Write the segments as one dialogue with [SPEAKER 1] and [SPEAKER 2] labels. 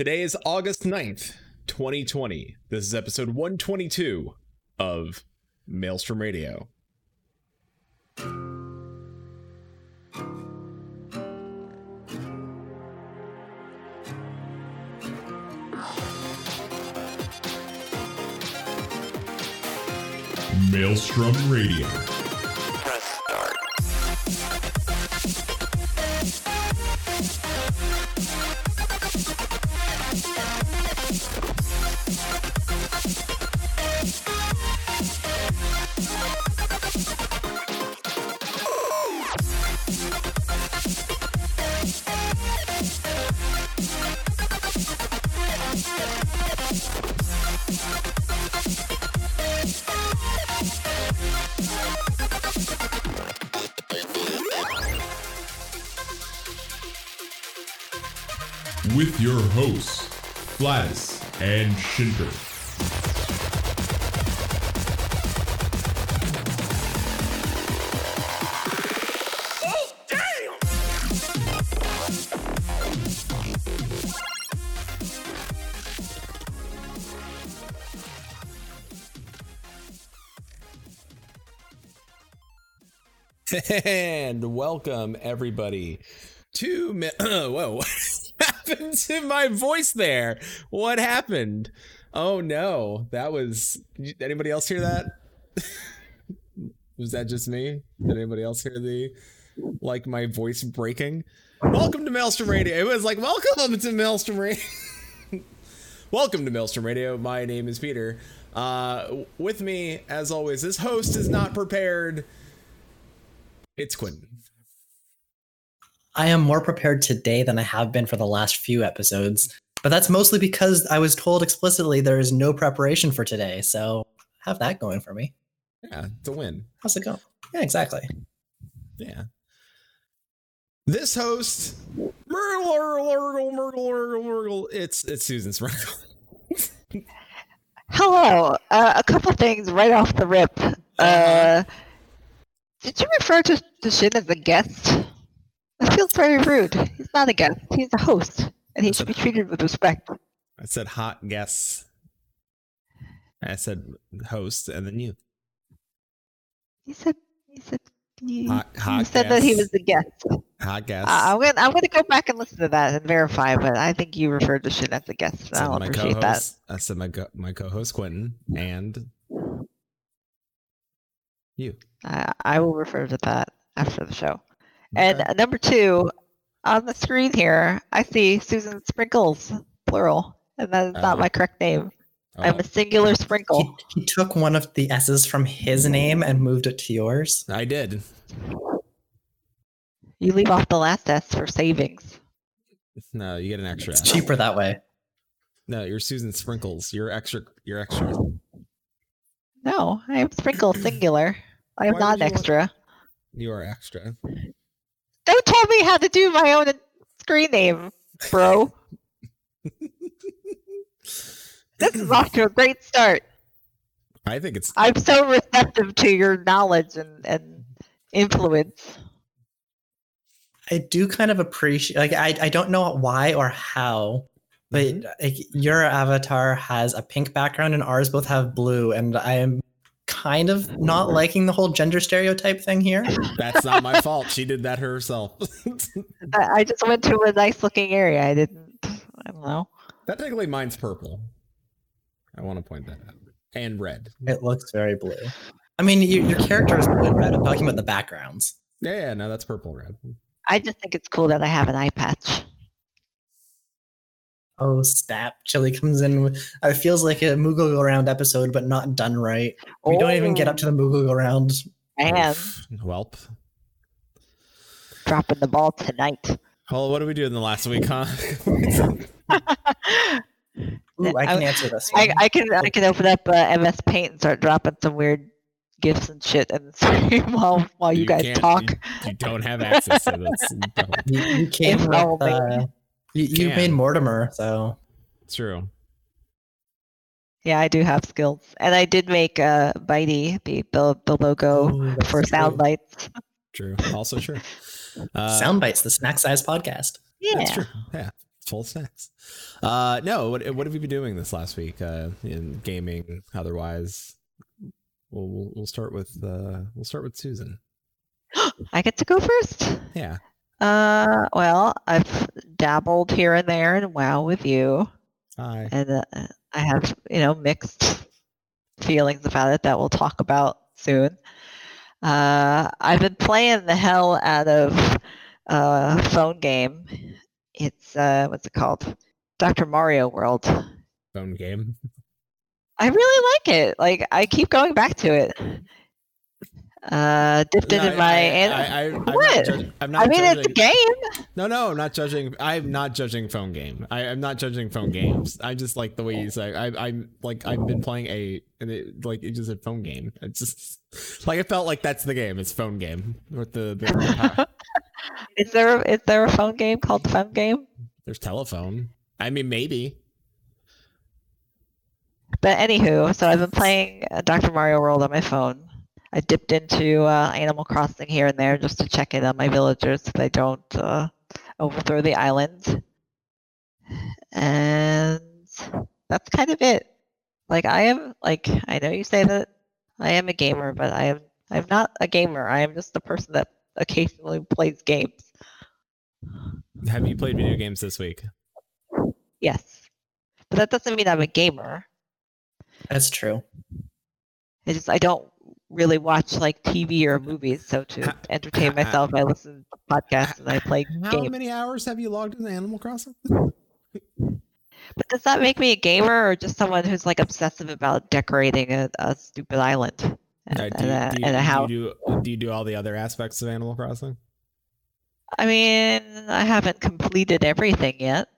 [SPEAKER 1] Today is August 9th, 2020. This is episode 122 of Maelstrom Radio.
[SPEAKER 2] Maelstrom Radio. Flatus and Shinter.
[SPEAKER 1] And welcome everybody to Whoa, happened to my voice there? What happened? Oh no, that was anybody else hear that? was that just me? Did anybody else hear the like my voice breaking? Welcome to Maelstrom Radio. It was like welcome to Maelstrom Radio. welcome to Maelstrom Radio. My name is Peter. Uh, with me, as always, this host is not prepared. It's Quentin.
[SPEAKER 3] I am more prepared today than I have been for the last few episodes, but that's mostly because I was told explicitly there is no preparation for today. So have that going for me.
[SPEAKER 1] Yeah, it's a win.
[SPEAKER 3] How's it going? Yeah, exactly.
[SPEAKER 1] Yeah. This host, Myrtle, Myrtle, Myrtle, Myrtle, Myrtle. It's it's Susan Sprinkle.
[SPEAKER 4] Hello. Uh, a couple things right off the rip. Uh, did you refer to, to Shin as a guest? That feels very rude. He's not a guest. He's a host, and he should be treated with respect.
[SPEAKER 1] I said hot guess. I said host, and then you.
[SPEAKER 4] He said. He said. You,
[SPEAKER 1] Hot-
[SPEAKER 4] you
[SPEAKER 1] hot
[SPEAKER 4] said that he was the guest.
[SPEAKER 1] Hot guess.
[SPEAKER 4] Uh, I'm gonna. I'm gonna go back and listen to that and verify. But I think you referred to Shin as a guest.
[SPEAKER 1] I said
[SPEAKER 4] I'll
[SPEAKER 1] my
[SPEAKER 4] appreciate that.
[SPEAKER 1] I said my co- my co-host Quentin and you.
[SPEAKER 4] I, I will refer to that after the show. And uh, number two, on the screen here, I see Susan Sprinkles, plural, and that is not
[SPEAKER 1] Oh.
[SPEAKER 4] my correct name. I'm
[SPEAKER 1] Oh,
[SPEAKER 4] a singular
[SPEAKER 3] He,
[SPEAKER 4] sprinkle.
[SPEAKER 3] he took one of the S's from his name and moved it to yours.
[SPEAKER 1] I did.
[SPEAKER 4] You leave off the last S for savings.
[SPEAKER 1] No, you get an extra.
[SPEAKER 3] It's cheaper that way.
[SPEAKER 1] No, you're Susan Sprinkles. You're extra. You're extra.
[SPEAKER 4] No, I am sprinkle singular. I am
[SPEAKER 1] Why
[SPEAKER 4] not
[SPEAKER 1] would you want-
[SPEAKER 4] extra.
[SPEAKER 1] You are extra.
[SPEAKER 4] Don't tell me how to do my own screen name, bro. this is off to a great start.
[SPEAKER 1] I think it's
[SPEAKER 4] I'm so receptive to your knowledge and, and influence.
[SPEAKER 3] I do kind of appreciate, like, I, I don't know why or how, but
[SPEAKER 1] Mhm.
[SPEAKER 3] like, your avatar has a pink background and ours both have blue. And I am kind of not liking the whole gender stereotype thing here.
[SPEAKER 1] that's not my fault. She did that herself.
[SPEAKER 4] I, I just went to a nice looking area. I didn't. I don't know.
[SPEAKER 1] That technically, mine's purple. I want to point that out. And red.
[SPEAKER 3] It looks very blue. I mean, you, your character is blue and red. I'm talking about the backgrounds.
[SPEAKER 1] Yeah, yeah, no, that's purple red.
[SPEAKER 4] I just think it's cool that I have an eye patch.
[SPEAKER 3] Oh, snap. Chili comes in. with- It feels like a Moogle Go Round episode, but not done right. We don't even get up to the Moogle Go Round.
[SPEAKER 4] And
[SPEAKER 1] Oof. Welp.
[SPEAKER 4] dropping the ball tonight.
[SPEAKER 1] Well, what did we do in the last week, huh?
[SPEAKER 3] Ooh, I can
[SPEAKER 4] I-
[SPEAKER 3] answer this.
[SPEAKER 4] I,
[SPEAKER 3] one.
[SPEAKER 4] I can I can open up uh, MS Paint and start dropping some weird gifs and shit and stream while while you, guys talk.
[SPEAKER 1] You, you don't have access to this. You don't.
[SPEAKER 3] You, you came
[SPEAKER 4] If
[SPEAKER 3] with, uh, you, you made Mortimer, so
[SPEAKER 1] It's true.
[SPEAKER 4] Yeah, I do have skills, and I did make uh, Bitey the the, the logo
[SPEAKER 3] Ooh, that's
[SPEAKER 4] for
[SPEAKER 3] true.
[SPEAKER 4] sound bites.
[SPEAKER 1] True. Also true. Uh,
[SPEAKER 3] Sound Bites, the snack size podcast.
[SPEAKER 4] Yeah,
[SPEAKER 1] That's true. Yeah. full of snacks. Uh, no, what what have you been doing this last week uh, in gaming? Otherwise, we'll we'll, we'll start with uh, we'll start with Susan.
[SPEAKER 4] I get to go first.
[SPEAKER 1] Yeah.
[SPEAKER 4] Uh, well, I've dabbled here and there and WoW with you,
[SPEAKER 1] Hi.
[SPEAKER 4] and uh, I have you know mixed feelings about it that we'll talk about soon. Uh, I've been playing the hell out of a phone game. It's uh, what's it called? Dr. Mario World.
[SPEAKER 1] Phone game.
[SPEAKER 4] I really like it. Like I keep going back to it. Uh, dipped
[SPEAKER 1] No,
[SPEAKER 4] into
[SPEAKER 1] I-
[SPEAKER 4] my.
[SPEAKER 1] I, I, I, I'm
[SPEAKER 4] What?
[SPEAKER 1] Not judging, I'm not
[SPEAKER 4] I mean,
[SPEAKER 1] judging.
[SPEAKER 4] it's a game.
[SPEAKER 1] No, no, I'm not judging. I'm not judging phone game. I, I'm not judging phone games. I just like the way you say. I, I'm like I've been playing a and it like it just a phone game. It's just like it felt like that's the game. It's phone game with the, the
[SPEAKER 4] Is there is there a phone game called the phone game?
[SPEAKER 1] there's telephone. I mean maybe.
[SPEAKER 4] But anywho, so I've been playing uh, Dr. Mario World on my phone. I dipped into uh, Animal Crossing here and there just to check in on my villagers so they don't uh, overthrow the island. And that's kind of it. Like I am like I know you say that I am a gamer, but I am I'm not a gamer. I am just a person that occasionally plays games.
[SPEAKER 1] Have you played video games this week?
[SPEAKER 4] Yes. But that doesn't mean I'm a gamer.
[SPEAKER 3] That's true.
[SPEAKER 4] It's just I don't really watch like TV or movies, so to entertain myself, I listen to podcasts and I play
[SPEAKER 1] How
[SPEAKER 4] games.
[SPEAKER 1] many hours have you logged in Animal Crossing?
[SPEAKER 4] But does that make me a gamer or just someone who's like obsessive about decorating a, a stupid island and,
[SPEAKER 1] Uh, do, you,
[SPEAKER 4] a,
[SPEAKER 1] do, you,
[SPEAKER 4] and a
[SPEAKER 1] do
[SPEAKER 4] house?
[SPEAKER 1] you do do you do all the other aspects of Animal Crossing?
[SPEAKER 4] I mean, I haven't completed everything yet.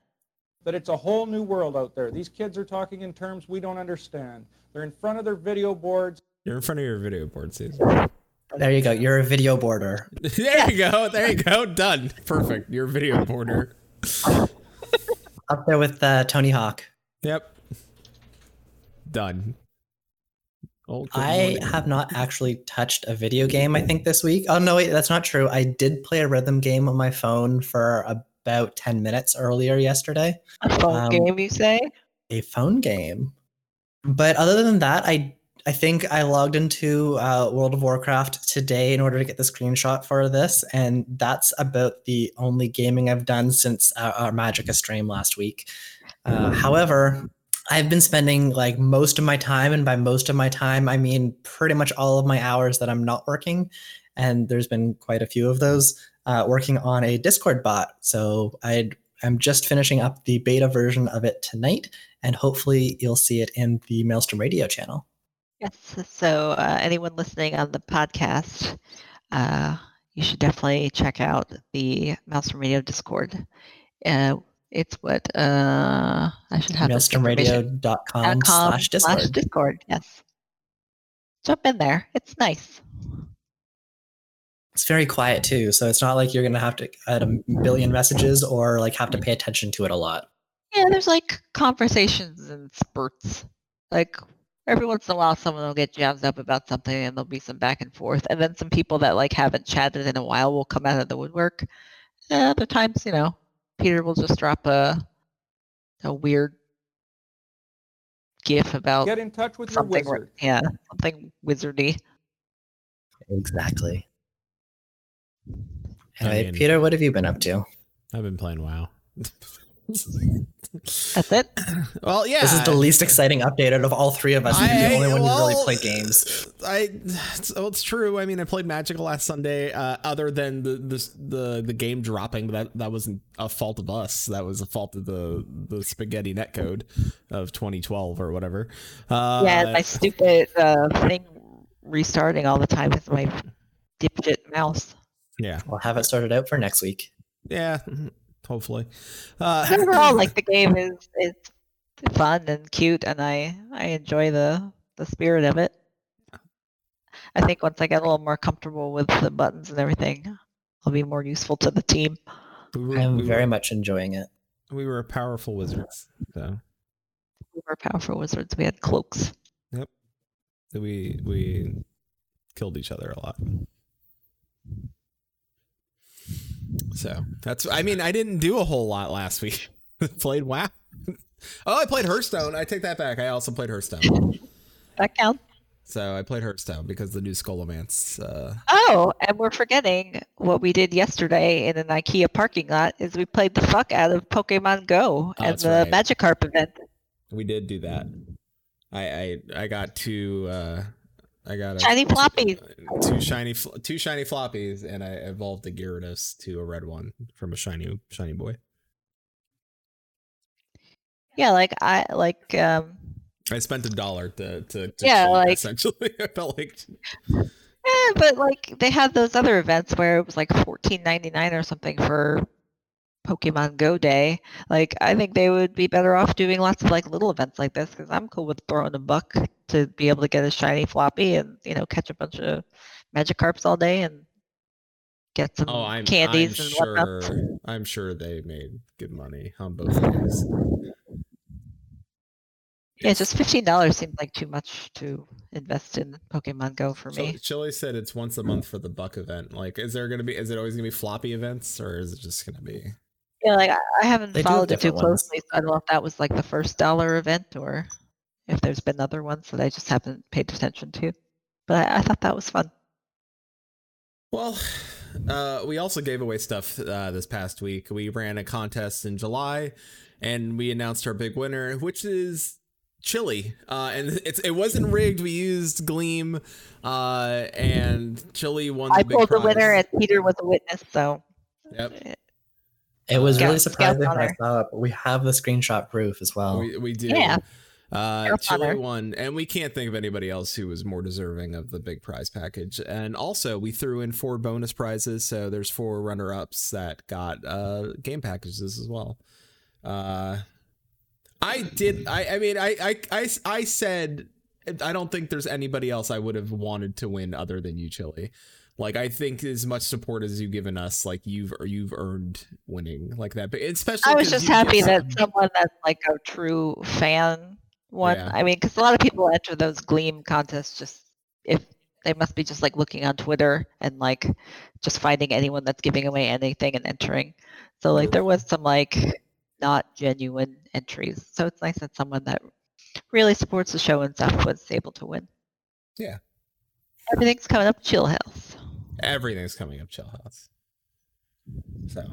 [SPEAKER 5] But it's a whole new world out there. These kids are talking in terms we don't understand. They're in front of their video boards.
[SPEAKER 1] You're in front of your video board, Susan.
[SPEAKER 3] There you go. You're a video boarder.
[SPEAKER 1] there you go. There you go. Done. Perfect. You're a video border.
[SPEAKER 3] Up there with uh, Tony Hawk.
[SPEAKER 1] Yep. Done. Oh,
[SPEAKER 3] I have not actually touched a video game, I think, this week. Oh, no, wait, that's not true. I did play a rhythm game on my phone for about 10 minutes earlier yesterday.
[SPEAKER 4] A phone
[SPEAKER 3] Um,
[SPEAKER 4] game, you say?
[SPEAKER 3] A phone game. But other than that, I I think I logged into uh, World of Warcraft today in order to get the screenshot for this, and that's about the only gaming I've done since our, our Magicka stream last week. Uh, however, I've been spending like most of my time, and by most of my time, I mean pretty much all of my hours that I'm not working, and there's been quite a few of those uh, working on a Discord bot. So I'd I'm just finishing up the beta version of it tonight, and hopefully you'll see it in the Maelstrom Radio channel.
[SPEAKER 4] Yes. So, uh, anyone listening on the podcast, uh, you should definitely check out the Maelstrom Radio Discord. Uh, it's what uh, I should have
[SPEAKER 3] maelstromradio.com
[SPEAKER 4] dot com
[SPEAKER 3] slash Discord.
[SPEAKER 4] Discord. Yes. Jump in there. It's nice.
[SPEAKER 3] It's very quiet too, so it's not like you're gonna have to add a billion messages or like have to pay attention to it a lot.
[SPEAKER 4] Yeah, there's like conversations and spurts. Like every once in a while, someone will get jazzed up about something, and there'll be some back and forth, and then some people that like haven't chatted in a while will come out of the woodwork. And other times, you know, Peter will just drop a a weird gif about
[SPEAKER 5] Get in touch with
[SPEAKER 4] something. ri-
[SPEAKER 5] wizard.
[SPEAKER 4] Yeah, something wizardy.
[SPEAKER 3] Exactly.
[SPEAKER 1] I mean-
[SPEAKER 3] Peter, what have you been up to?
[SPEAKER 1] I've been playing WoW.
[SPEAKER 4] That's it.
[SPEAKER 1] well, yeah.
[SPEAKER 3] This is the least exciting update out of all three of us. You're the
[SPEAKER 1] I-
[SPEAKER 3] only one who really
[SPEAKER 1] well,
[SPEAKER 3] played games.
[SPEAKER 1] I so it's true. I mean, I played Magic last Sunday. Uh, other than the, the the the game dropping, that that wasn't a fault of us. That was a fault of the the spaghetti netcode of 2012 or whatever. Uh,
[SPEAKER 4] yeah, my stupid uh, thing restarting all the time with my dipshit mouse.
[SPEAKER 1] yeah,
[SPEAKER 3] We'll have it sorted out for next week.
[SPEAKER 1] yeah. Hopefully, uh,
[SPEAKER 4] overall, like the game is is fun and cute, and I I enjoy the the spirit of it. I think once I get a little more comfortable with the buttons and everything, I'll be more useful to the team.
[SPEAKER 1] we were,
[SPEAKER 3] I'm
[SPEAKER 1] we
[SPEAKER 3] very
[SPEAKER 1] were,
[SPEAKER 3] much enjoying it.
[SPEAKER 1] we were powerful wizards. So
[SPEAKER 4] We were powerful wizards. We had cloaks. Yep.
[SPEAKER 1] We we killed each other a lot. So that's I mean I didn't do a whole lot last week. played WoW. oh, I played Hearthstone. I take that back. I also played Hearthstone.
[SPEAKER 4] That counts.
[SPEAKER 1] So I played Hearthstone because the new Scholomance. Uh,
[SPEAKER 4] Oh, and we're forgetting what we did yesterday in an IKEA parking lot is we played the fuck out of Pokemon Go
[SPEAKER 1] Oh,
[SPEAKER 4] and the
[SPEAKER 1] right.
[SPEAKER 4] Magikarp event.
[SPEAKER 1] we did do that. I I, I got two. Uh, I got a,
[SPEAKER 4] Shiny floppies.
[SPEAKER 1] two shiny two shiny floppies, and I evolved a Gyarados to a red one from a shiny shiny boy.
[SPEAKER 4] Yeah, like I like um
[SPEAKER 1] I spent a dollar to to, to
[SPEAKER 4] Yeah, like-
[SPEAKER 1] essentially. I felt like
[SPEAKER 4] eh, but like they had those other events where it was like fourteen ninety nine or something for Pokemon Go Day. Like I think they would be better off doing lots of like little events like this because I'm cool with throwing a buck to be able to get a shiny floppy and you know catch a bunch of Magikarps all day and get some
[SPEAKER 1] oh, I'm
[SPEAKER 4] candies
[SPEAKER 1] I'm
[SPEAKER 4] and
[SPEAKER 1] sure
[SPEAKER 4] whatnot.
[SPEAKER 1] I'm sure they made good money on both days.
[SPEAKER 4] Yeah, just fifteen dollars seemed like too much to invest in Pokemon Go for
[SPEAKER 1] So
[SPEAKER 4] me.
[SPEAKER 1] Chili said it's once a month for the buck event. Like, is there gonna be? Is it always gonna be floppy events, or is it just gonna be?
[SPEAKER 4] Yeah, like I, I haven't
[SPEAKER 3] They
[SPEAKER 4] followed it too
[SPEAKER 3] ones.
[SPEAKER 4] closely, so I don't know if that was like the first dollar event or if there's been other ones that I just haven't paid attention to. But I, I thought that was fun.
[SPEAKER 1] Well, uh, we also gave away stuff uh, this past week. We ran a contest in July, and we announced our big winner, which is Chili. Uh, and it's it wasn't rigged. We used Gleam, uh, and Chili won the
[SPEAKER 4] I
[SPEAKER 1] big
[SPEAKER 4] pulled the winner and Peter was a witness, so
[SPEAKER 1] Yep,
[SPEAKER 3] It was
[SPEAKER 4] Scout-
[SPEAKER 3] really surprising when I saw it, but we have the screenshot proof as well.
[SPEAKER 1] we we do.
[SPEAKER 4] Yeah.
[SPEAKER 1] Uh,
[SPEAKER 4] honor.
[SPEAKER 1] won, and we can't think of anybody else who was more deserving of the big prize package. And also, we threw in four bonus prizes, so there's four runner-ups that got uh, game packages as well. Uh, I did. I. I mean, I. I. I. I said. I don't think there's anybody else I would have wanted to win other than you, Chili. Like I think as much support as you've given us, like you've you've earned winning like that. But especially,
[SPEAKER 4] I was just happy that someone that's like a true fan won.
[SPEAKER 1] Yeah.
[SPEAKER 4] I mean, because a lot of people enter those Gleam contests just if they must be just like looking on Twitter and like just finding anyone that's giving away anything and entering. So like there was some like not genuine entries. So it's nice that someone that really supports the show and stuff was able to win.
[SPEAKER 1] Yeah.
[SPEAKER 4] Everything's coming up Chill House.
[SPEAKER 1] everything's coming up chill house so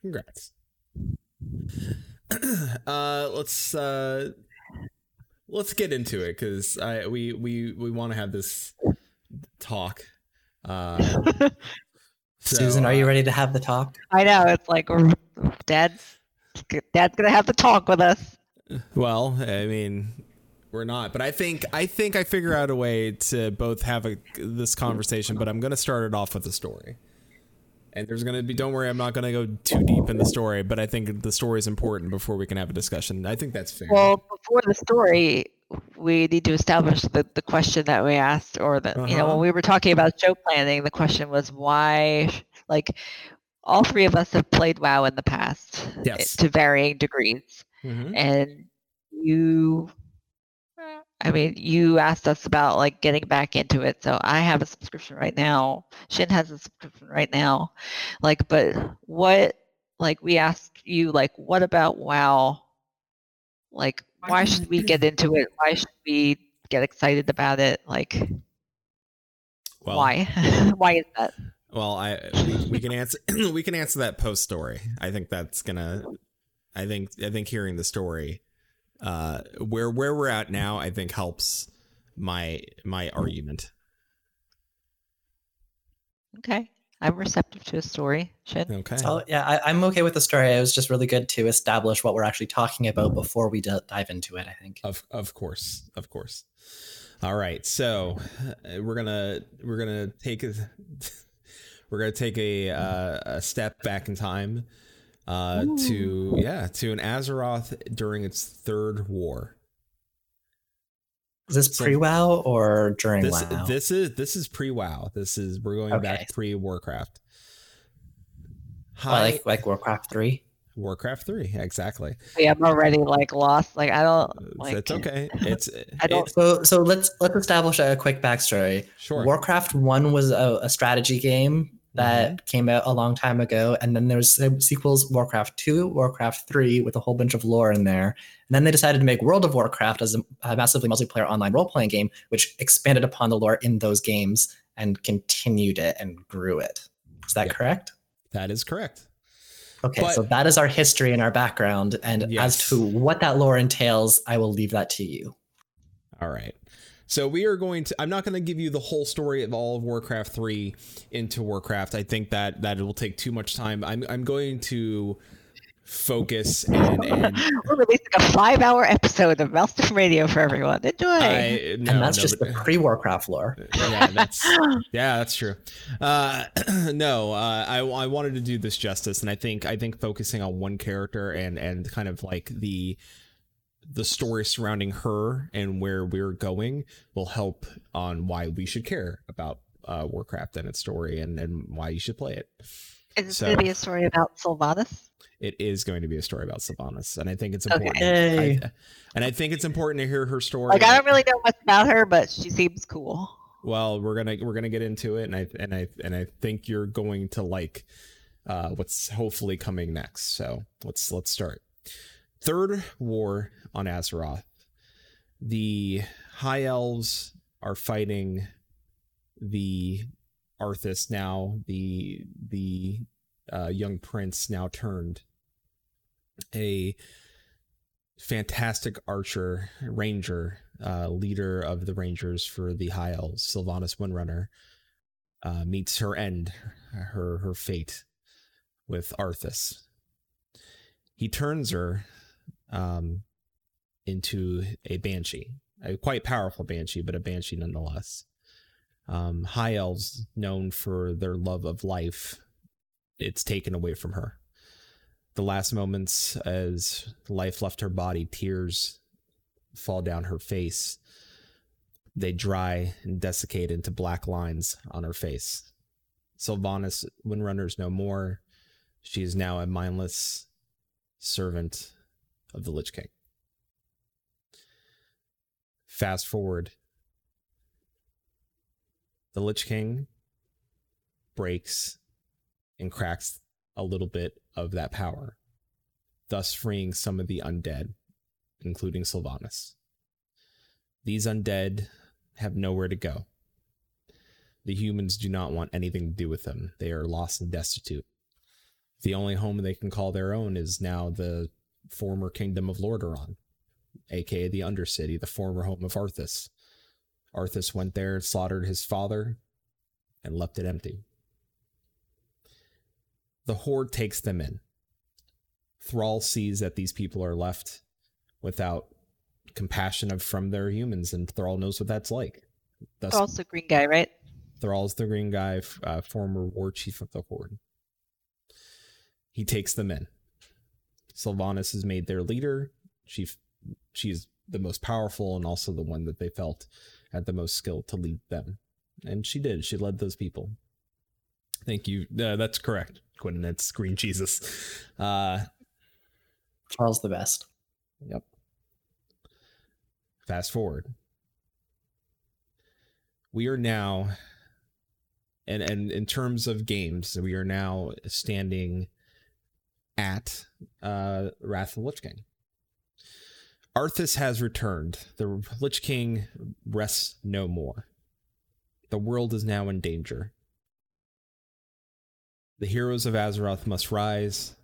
[SPEAKER 1] congrats uh let's uh let's get into it because i we we we want to have this talk uh so,
[SPEAKER 3] Susan, are you
[SPEAKER 1] uh,
[SPEAKER 3] ready to have the talk?
[SPEAKER 4] I know it's like Dad's Dad's gonna have the talk with us.
[SPEAKER 1] well i mean we're not but i think i think i figure out a way to both have a, this conversation but i'm gonna start it off with a story and there's gonna be don't worry i'm not gonna go too deep in the story but i think the story is important before we can have a discussion i think that's fair
[SPEAKER 4] Well, before the story, we need to establish the, the question that we asked, or that, you know,
[SPEAKER 1] Uh-huh.
[SPEAKER 4] when we were talking about show planning, the question was why, like, all three of us have played WoW in the past eh,
[SPEAKER 1] Yes.
[SPEAKER 4] to varying degrees.
[SPEAKER 1] Mhm.
[SPEAKER 4] And you, I mean, you asked us about like getting back into it. So I have a subscription right now. Shin has a subscription right now. Like, but what, like, we asked you, like, what about WoW? Like, why should we get into it? Why should we get excited about it? Like,
[SPEAKER 1] well,
[SPEAKER 4] why? why is that?
[SPEAKER 1] well i we, we can answer we can answer that post story i think that's gonna i think i think hearing the story uh where where we're at now i think helps my my argument
[SPEAKER 4] Okay. I'm receptive to a story. Shin?
[SPEAKER 1] okay
[SPEAKER 3] Oh yeah, I, I'm okay with the story. It was just really good to establish what we're actually talking about before we d- dive into it. I think.
[SPEAKER 1] Of of course, of course. All right, so uh, we're gonna we're gonna take a we're gonna take a uh, a step back in time uh, to yeah to an Azeroth during its third war.
[SPEAKER 3] Is this
[SPEAKER 1] So-
[SPEAKER 3] pre WoW or during
[SPEAKER 1] This
[SPEAKER 3] WoW?
[SPEAKER 1] this is this is pre WoW. This is we're going
[SPEAKER 3] Okay.
[SPEAKER 1] back pre Warcraft.
[SPEAKER 3] Oh,
[SPEAKER 1] Hi,
[SPEAKER 3] like like Warcraft three.
[SPEAKER 1] Warcraft three exactly.
[SPEAKER 4] Yeah, I'm already like lost. Like, I don't like.
[SPEAKER 1] it's okay. It's
[SPEAKER 4] I don't-
[SPEAKER 1] it-
[SPEAKER 3] So so let's let's establish a quick backstory.
[SPEAKER 1] sure.
[SPEAKER 3] Warcraft one was a, a strategy game that mm-hmm. came out a long time ago, and then there's the sequels Warcraft 2, Warcraft 3 with a whole bunch of lore in there. And then they decided to make World of Warcraft as a, a massively multiplayer online role-playing game, which expanded upon the lore in those games and continued it and grew it. Is that
[SPEAKER 1] Yeah.
[SPEAKER 3] correct?
[SPEAKER 1] That is correct.
[SPEAKER 3] Okay,
[SPEAKER 1] But-
[SPEAKER 3] so that is our history and our background. And
[SPEAKER 1] Yes.
[SPEAKER 3] as to what that lore entails, I will leave that to you.
[SPEAKER 1] All right. So we are going to I'm not going to give you the whole story of all of Warcraft 3 into Warcraft. I think that that it will take too much time. I'm I'm going to focus and and
[SPEAKER 4] We're releasing a five-hour episode of Mouse Different Radio for everyone. Enjoy.
[SPEAKER 1] I no,
[SPEAKER 3] and that's
[SPEAKER 1] no,
[SPEAKER 3] just
[SPEAKER 1] but-
[SPEAKER 3] the pre-Warcraft lore.
[SPEAKER 1] yeah, that's yeah, that's true. Uh, no, uh, I I wanted to do this justice, and I think I think focusing on one character and and kind of like the the story surrounding her and where we're going will help on why we should care about uh, Warcraft and its story and and why you should play it.
[SPEAKER 4] Is this
[SPEAKER 1] so-
[SPEAKER 4] going to be a story about Sylvanas?
[SPEAKER 1] It is going to be a story about Sylvanas, and I think it's important.
[SPEAKER 3] Yay.
[SPEAKER 1] I- and I think it's important to hear her story.
[SPEAKER 4] Like I don't really know much about her, but she seems cool.
[SPEAKER 1] Well, we're gonna we're gonna get into it, and I and I and I think you're going to like uh, what's hopefully coming next. So let's let's start. Third war on Azeroth. The High Elves are fighting the Arthas now. The the uh, young prince now turned a fantastic archer ranger uh, leader of the rangers for the high elves sylvanas windrunner uh, meets her end her her fate with arthas he turns her um, into a banshee a quite powerful banshee but a banshee nonetheless um, high elves known for their love of life it's taken away from her the last moments as life left her body, tears fall down her face. They dry and desiccate into black lines on her face. Sylvanas Windrunner's no more. She is now a mindless servant of the Lich King. Fast forward. The Lich King breaks and cracks a little bit of that power, thus freeing some of the undead, including Sylvanas. These undead have nowhere to go. The humans do not want anything to do with them. They are lost and destitute. The only home they can call their own is now the former kingdom of Lordaeron, aka the Undercity, the former home of Arthas. Arthas went there, and slaughtered his father, and left it empty the horde takes them in. Thrall sees that these people are left without compassion of from their humans, and Thrall knows what that's like. Thus,
[SPEAKER 4] They're also green guy, right?
[SPEAKER 1] Thrall's the green guy, uh, former war chief of the horde. He takes them in. Sylvanas is made their leader. She, she's the most powerful and also the one that they felt had the most skill to lead them, and she did. She led those people. Thank you. Uh, that's correct, Quentin. It's Green Jesus. Uh,
[SPEAKER 3] Charles the best.
[SPEAKER 1] Yep. Fast forward. We are now and and in terms of games, we are now standing at uh Wrath of the Lich King. Arthas has returned. The Lich King rests no more. The world is now in danger. The heroes of Azeroth must rise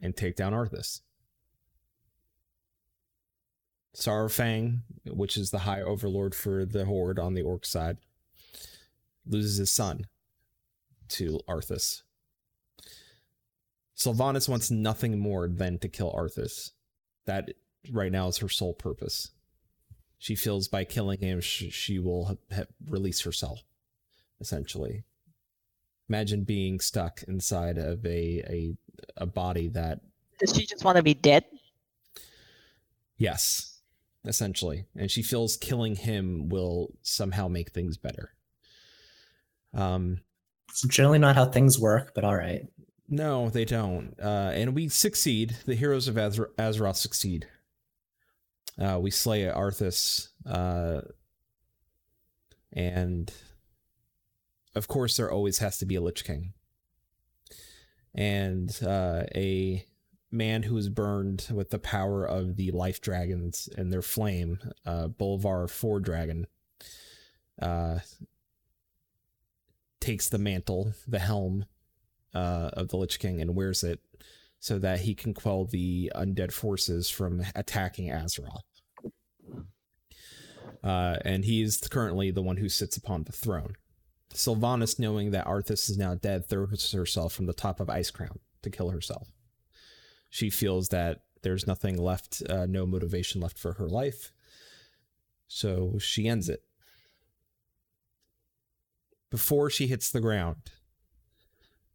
[SPEAKER 1] and take down Arthas. Saurfang, which is the high overlord for the horde on the orc side, loses his son to Arthas. Sylvanas wants nothing more than to kill Arthas. That right now is her sole purpose. She feels by killing him, sh- she will ha- ha- release herself, essentially. Imagine being stuck inside of a, a a body that
[SPEAKER 4] Does she just want to be dead?
[SPEAKER 1] Yes, essentially. And she feels killing him will somehow make things better. Um,
[SPEAKER 3] It's generally not how things work, but all right.
[SPEAKER 1] No, they don't. Uh, and we succeed. The heroes of Azer- Azeroth succeed. Uh, we slay Arthas. Uh, and of course, there always has to be a Lich King. and uh, a man who is burned with the power of the life dragons and their flame, uh, Bolvar Fordragon, uh, takes the mantle, the helm uh, of the Lich King, and wears it so that he can quell the undead forces from attacking Azeroth. Uh, and he is currently the one who sits upon the throne. Sylvanas, knowing that Arthas is now dead, throws herself from the top of Icecrown to kill herself. She feels that there's nothing left, uh, no motivation left for her life. So she ends it. Before she hits the ground,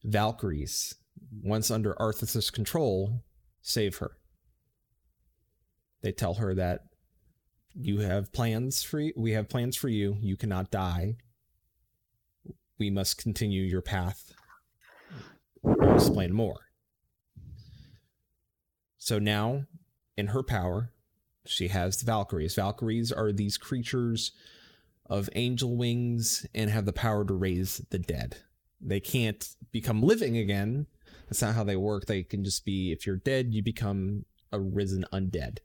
[SPEAKER 1] Valkyries, once under Arthas's control, save her. They tell her that you have plans for you, we have plans for you. You cannot die. We must continue your path. I'll explain more. So now, in her power, she has the Valkyries. Valkyries are these creatures of angel wings and have the power to raise the dead. They can't become living again. That's not how they work. They can just be, if you're dead, you become a risen undead.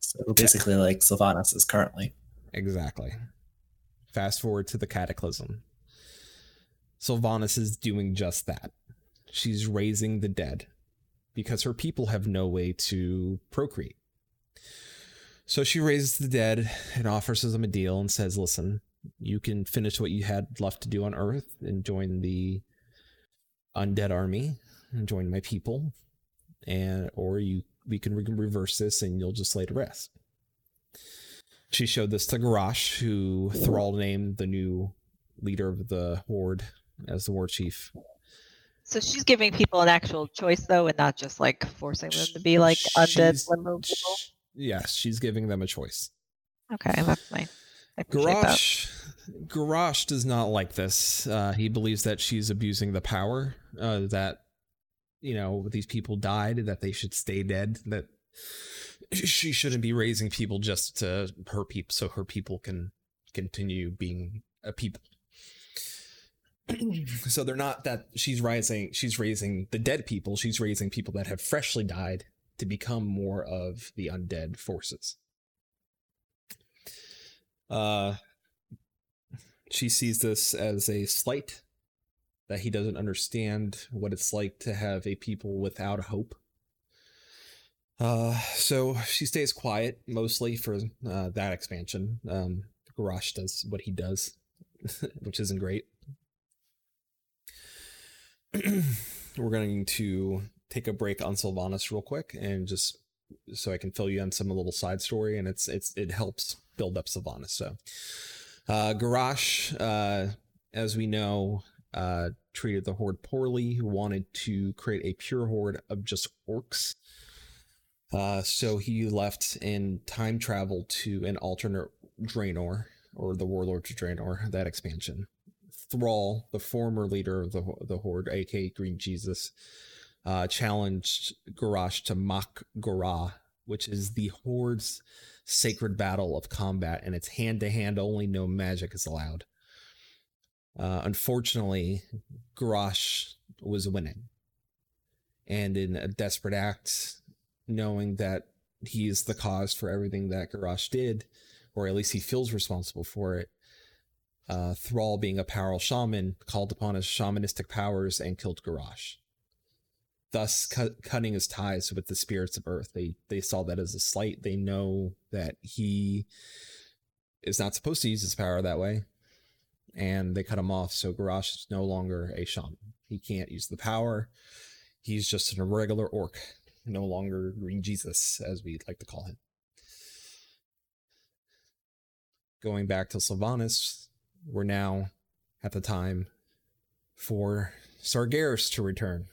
[SPEAKER 3] So basically, like Sylvanas is currently.
[SPEAKER 1] Exactly. Fast forward to the Cataclysm. Sylvanas is doing just that. She's raising the dead because her people have no way to procreate. So she raises the dead and offers them a deal and says, Listen, you can finish what you had left to do on Earth and join the undead army and join my people. And or you we can re- reverse this and you'll just lay to rest. She showed this to Garrosh, who Thrall named the new leader of the Horde as the war chief.
[SPEAKER 4] So she's giving people an actual choice, though, and not just like forcing them to be like undead
[SPEAKER 1] She's-
[SPEAKER 4] limbo people.
[SPEAKER 1] Yes, she's giving them a choice.
[SPEAKER 4] Okay, that's nice. I
[SPEAKER 1] Garrosh does not like this. Uh, he believes that she's abusing the power. Uh, that you know these people died. That they should stay dead. That she shouldn't be raising people just to her people, so her people can continue being a people. so they're not that she's rising. She's raising the dead people. She's raising people that have freshly died to become more of the undead forces. Uh, she sees this as a slight that he doesn't understand what it's like to have a people without hope. Uh, so she stays quiet mostly for uh, that expansion. Um, Garrosh does what he does, which isn't great. We're going to take a break on Sylvanas real quick and just so I can fill you in some little side story, and it's it's it helps build up Sylvanas. So, uh, Garrosh, uh, as we know, uh, treated the horde poorly. Who wanted to create a pure horde of just orcs. Uh, so he left and time traveled to an alternate Draenor or the Warlords of Draenor. That expansion. Thrall, the former leader of the the horde, aka Green Jesus, uh, challenged Garrosh to mock Gorah, which is the Horde's sacred battle of combat, and it's hand to hand only, no magic is allowed. Uh, unfortunately, Garrosh was winning. And in a desperate act, knowing that he is the cause for everything that Garrosh did, or at least he feels responsible for it, uh, Thrall, being a powerful shaman, called upon his shamanistic powers and killed Garrosh thus cut, cutting his ties with the spirits of earth. They they saw that as a slight. They know that he is not supposed to use his power that way. And they cut him off. So Garrosh is no longer a shaman. He can't use the power. He's just an irregular orc no longer green jesus as we like to call him. Going back to sylvanas we're now at the time for sargeras to return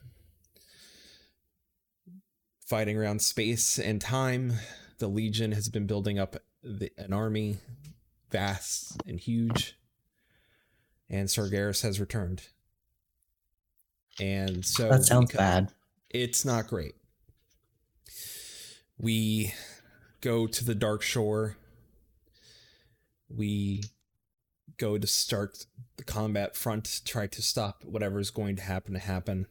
[SPEAKER 1] fighting around space and time. The Legion has been building up the, an army, vast and huge, and Sargeras has returned. And so
[SPEAKER 3] That sounds bad.
[SPEAKER 1] It's not great. We go to the Dark Shore. We go to start the combat front, try to stop whatever is going to happen to happen.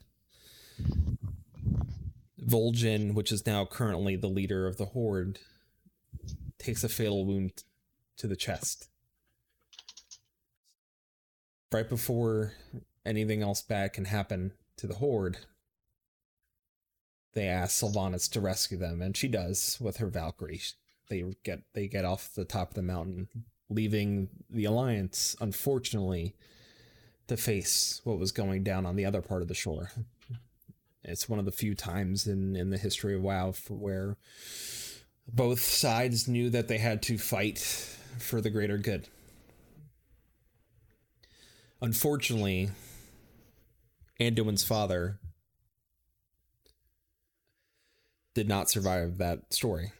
[SPEAKER 1] Vol'jin, which is now currently the leader of the Horde, takes a fatal wound to the chest. Right before anything else bad can happen to the Horde, they ask Sylvanas to rescue them, and she does with her Valkyrie. They get they get off the top of the mountain, leaving the Alliance, unfortunately, to face what was going down on the other part of the shore. It's one of the few times in, in the history of WoW where both sides knew that they had to fight for the greater good. Unfortunately, Anduin's father did not survive that story.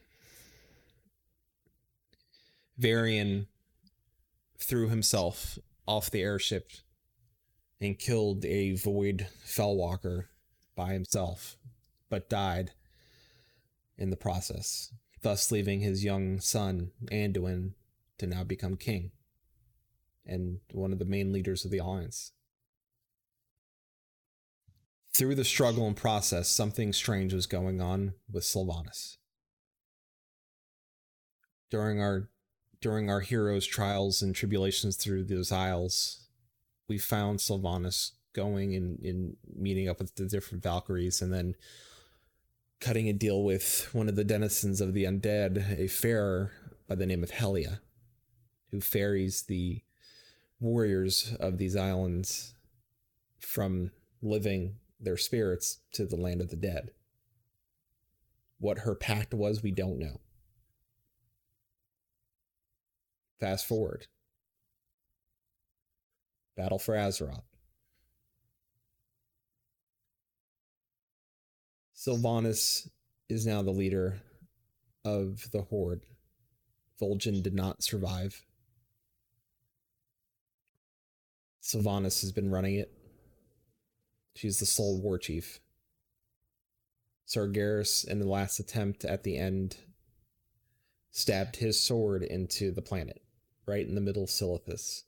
[SPEAKER 1] Varian threw himself off the airship and killed a void fellwalker by himself, but died in the process, thus leaving his young son, Anduin, to now become king and one of the main leaders of the Alliance. Through the struggle and process, something strange was going on with Sylvanas. During our during our heroes' trials and tribulations through those isles, we found Sylvanas going and, and meeting up with the different Valkyries and then cutting a deal with one of the denizens of the undead, a farer by the name of Helya, who ferries the warriors of these islands from living their spirits to the land of the dead. What her pact was, we don't know. Fast forward. Battle for Azeroth. Sylvanas is now the leader of the Horde. Vol'jin did not survive. Sylvanas has been running it. She's the sole war chief. Sargeras, in the last attempt at the end, stabbed his sword into the planet, right in the middle of Silithus.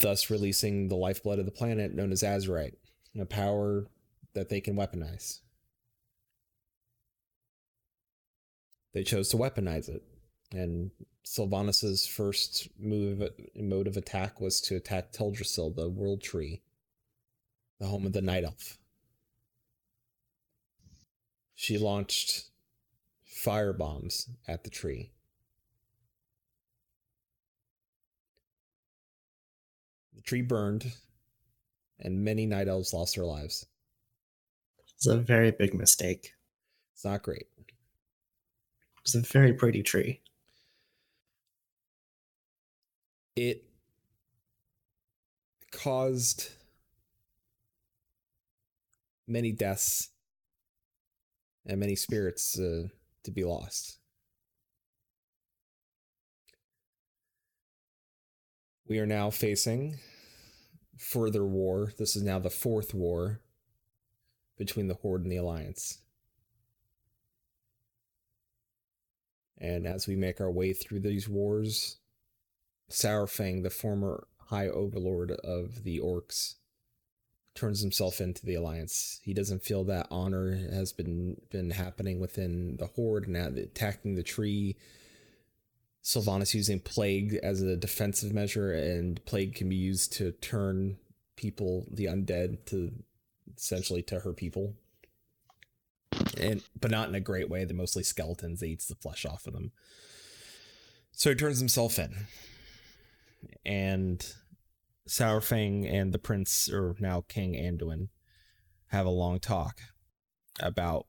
[SPEAKER 1] Thus releasing the lifeblood of the planet known as Azerite, a power that they can weaponize. They chose to weaponize it, and Sylvanas's first move mode of attack was to attack Teldrassil, the World Tree, the home of the Night Elf. She launched fire bombs at the tree. The tree burned, and many night elves lost their lives.
[SPEAKER 3] It's a very big mistake.
[SPEAKER 1] It's not great.
[SPEAKER 3] It's a very pretty tree.
[SPEAKER 1] It caused many deaths and many spirits uh, to be lost. We are now facing further war. This is now the fourth war between the Horde and the Alliance. And as we make our way through these wars, Saurfang, the former High Overlord of the Orcs, turns himself into the Alliance. He doesn't feel that honor has been been happening within the Horde and attacking the tree. Sylvanas using plague as a defensive measure, and plague can be used to turn people, the undead, to essentially to her people. And but not in a great way. They're mostly skeletons. They eats the flesh off of them. So he turns himself in. And Saurfang and the prince, or now King Anduin, have a long talk about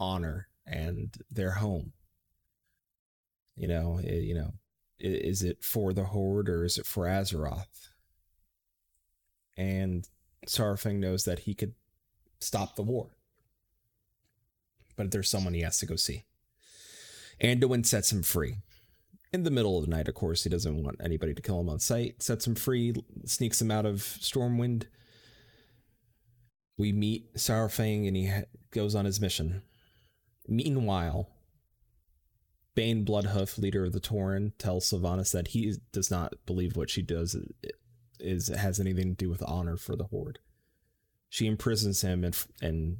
[SPEAKER 1] honor and their home. Eh, you know, i- you know, is it for the Horde or is it for Azeroth? And Saurfang knows that he could stop the war, but there's someone he has to go see. Anduin sets him free in the middle of the night, of course. He doesn't want anybody to kill him on sight. Sets him free, sneaks him out of Stormwind. We meet Saurfang and he goes on his mission. Meanwhile, Bane Bloodhoof, leader of the Tauren, tells Sylvanas that he does not believe what she does is has anything to do with honor for the Horde. She imprisons him and and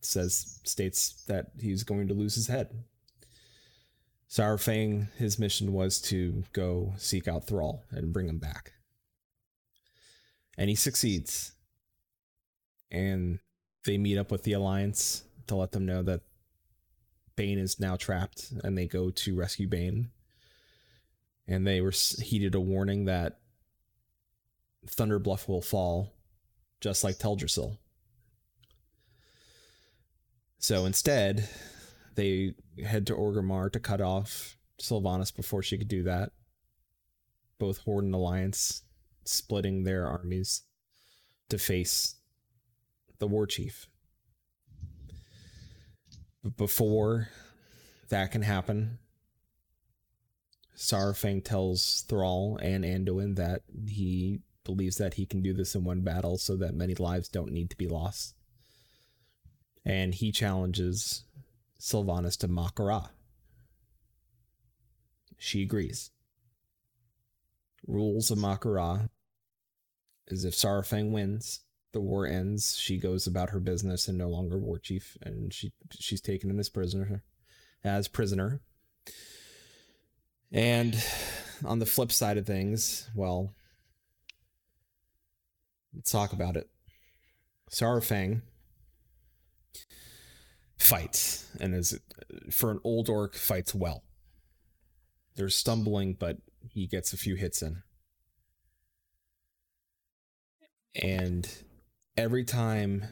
[SPEAKER 1] says states that he's going to lose his head. Saurfang, his mission was to go seek out Thrall and bring him back. And he succeeds. And they meet up with the Alliance to let them know that Bane is now trapped and they go to rescue Bane. And they were heeded a warning that Thunder Bluff will fall, just like Teldrassil. So instead, they head to Orgrimmar to cut off Sylvanas before she could do that. Both Horde and Alliance splitting their armies to face the war chief. Before that can happen, Saurfang tells Thrall and Anduin that he believes that he can do this in one battle so that many lives don't need to be lost. And he challenges Sylvanas to Mak'gora. She agrees. Rules of Mak'gora is if Saurfang wins, the war ends. She goes about her business and no longer war chief, and she she's taken in as prisoner, as prisoner. And on the flip side of things, well, let's talk about it. Saurfang fights and is for an old orc fights well. There's stumbling, but he gets a few hits in. And every time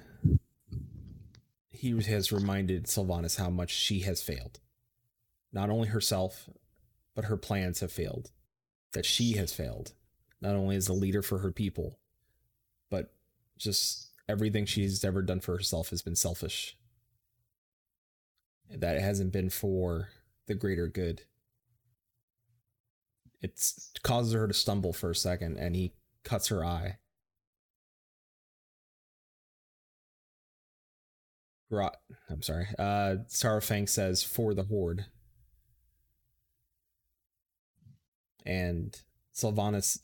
[SPEAKER 1] he has reminded Sylvanas how much she has failed. Not only herself, but her plans have failed. That she has failed. Not only as a leader for her people, but just everything she's ever done for herself has been selfish. That it hasn't been for the greater good. It causes her to stumble for a second and he cuts her eye. Rot. I'm sorry. Uh, Saurfang says for the horde, and Sylvanas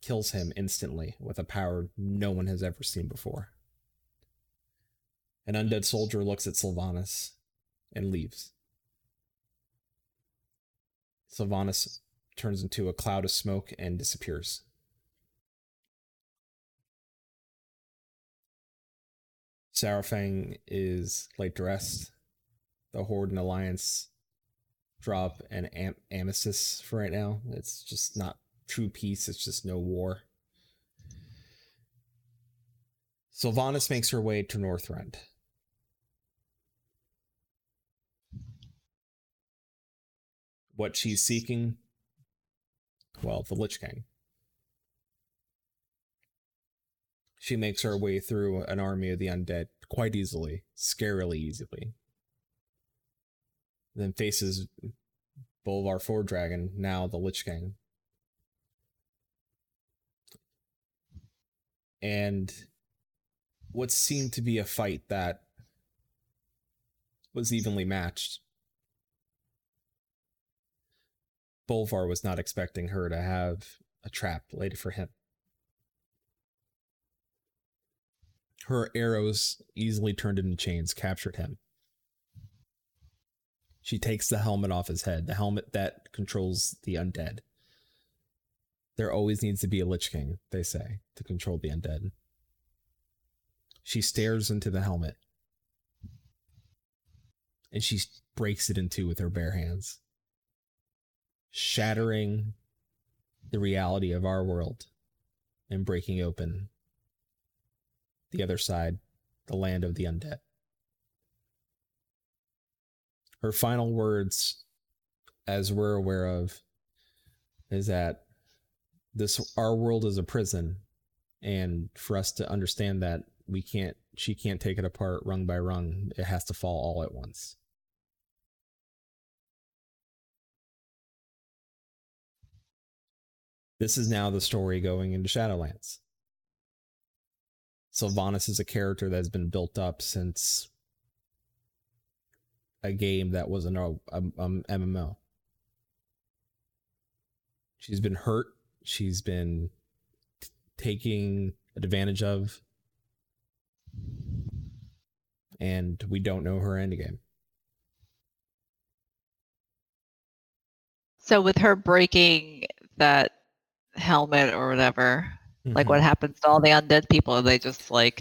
[SPEAKER 1] kills him instantly with a power no one has ever seen before. An undead soldier looks at Sylvanas and leaves. Sylvanas turns into a cloud of smoke and disappears. Saurfang is to rest. The Horde and Alliance drop an am- armistice for right now. It's just not true peace. It's just no war. Sylvanas makes her way to Northrend. What she's seeking? Well, the Lich King. She makes her way through an army of the undead quite easily, scarily easily. Then faces Bolvar Fordragon, now the Lich King. And what seemed to be a fight that was evenly matched. Bolvar was not expecting her to have a trap laid for him. Her arrows, easily turned into chains, captured him. She takes the helmet off his head, the helmet that controls the undead. There always needs to be a Lich King, they say, to control the undead. She stares into the helmet and she breaks it in two with her bare hands, shattering the reality of our world and breaking open the other side, the land of the undead. Her final words, as we're aware of, is that this our world is a prison, and for us to understand that we can't she can't take it apart rung by rung. It has to fall all at once. This is now the story going into Shadowlands. Sylvanas is a character that's been built up since a game that was an a, MMO. She's been hurt. She's been t- taking advantage of. And we don't know her endgame.
[SPEAKER 4] So with her breaking that helmet or whatever, like
[SPEAKER 1] Mhm.
[SPEAKER 4] what happens to all the undead people? Are they just like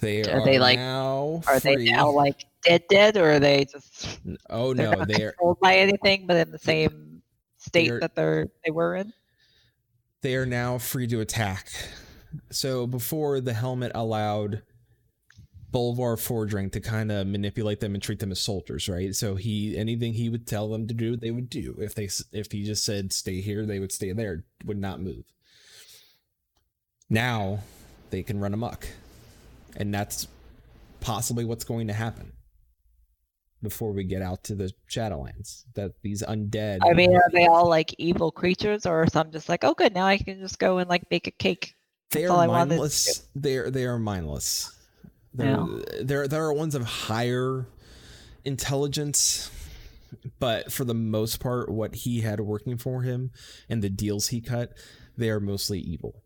[SPEAKER 1] They
[SPEAKER 4] are
[SPEAKER 1] are,
[SPEAKER 4] they, like-
[SPEAKER 1] now
[SPEAKER 4] are
[SPEAKER 1] free.
[SPEAKER 4] they now like dead dead or are they just
[SPEAKER 1] Oh no,
[SPEAKER 4] not
[SPEAKER 1] they're
[SPEAKER 4] controlled by anything but in the same state
[SPEAKER 1] they're-
[SPEAKER 4] that they're they were in?
[SPEAKER 1] they are now free to attack. So before the helmet allowed Bolvar Fordring to kind of manipulate them and treat them as soldiers, right? So he anything he would tell them to do, they would do. If they if he just said stay here, they would stay there, would not move. Now they can run amok, and that's possibly what's going to happen before we get out to the Shadowlands. That these undead.
[SPEAKER 4] I mean, are they all like evil creatures or are some just like, oh good, now I can just go and like bake a cake?
[SPEAKER 1] they are
[SPEAKER 4] all I wanted to
[SPEAKER 1] mindless. They're they are mindless. They're, there there are ones of higher intelligence, but for the most part, what he had working for him and the deals he cut, they are mostly evil.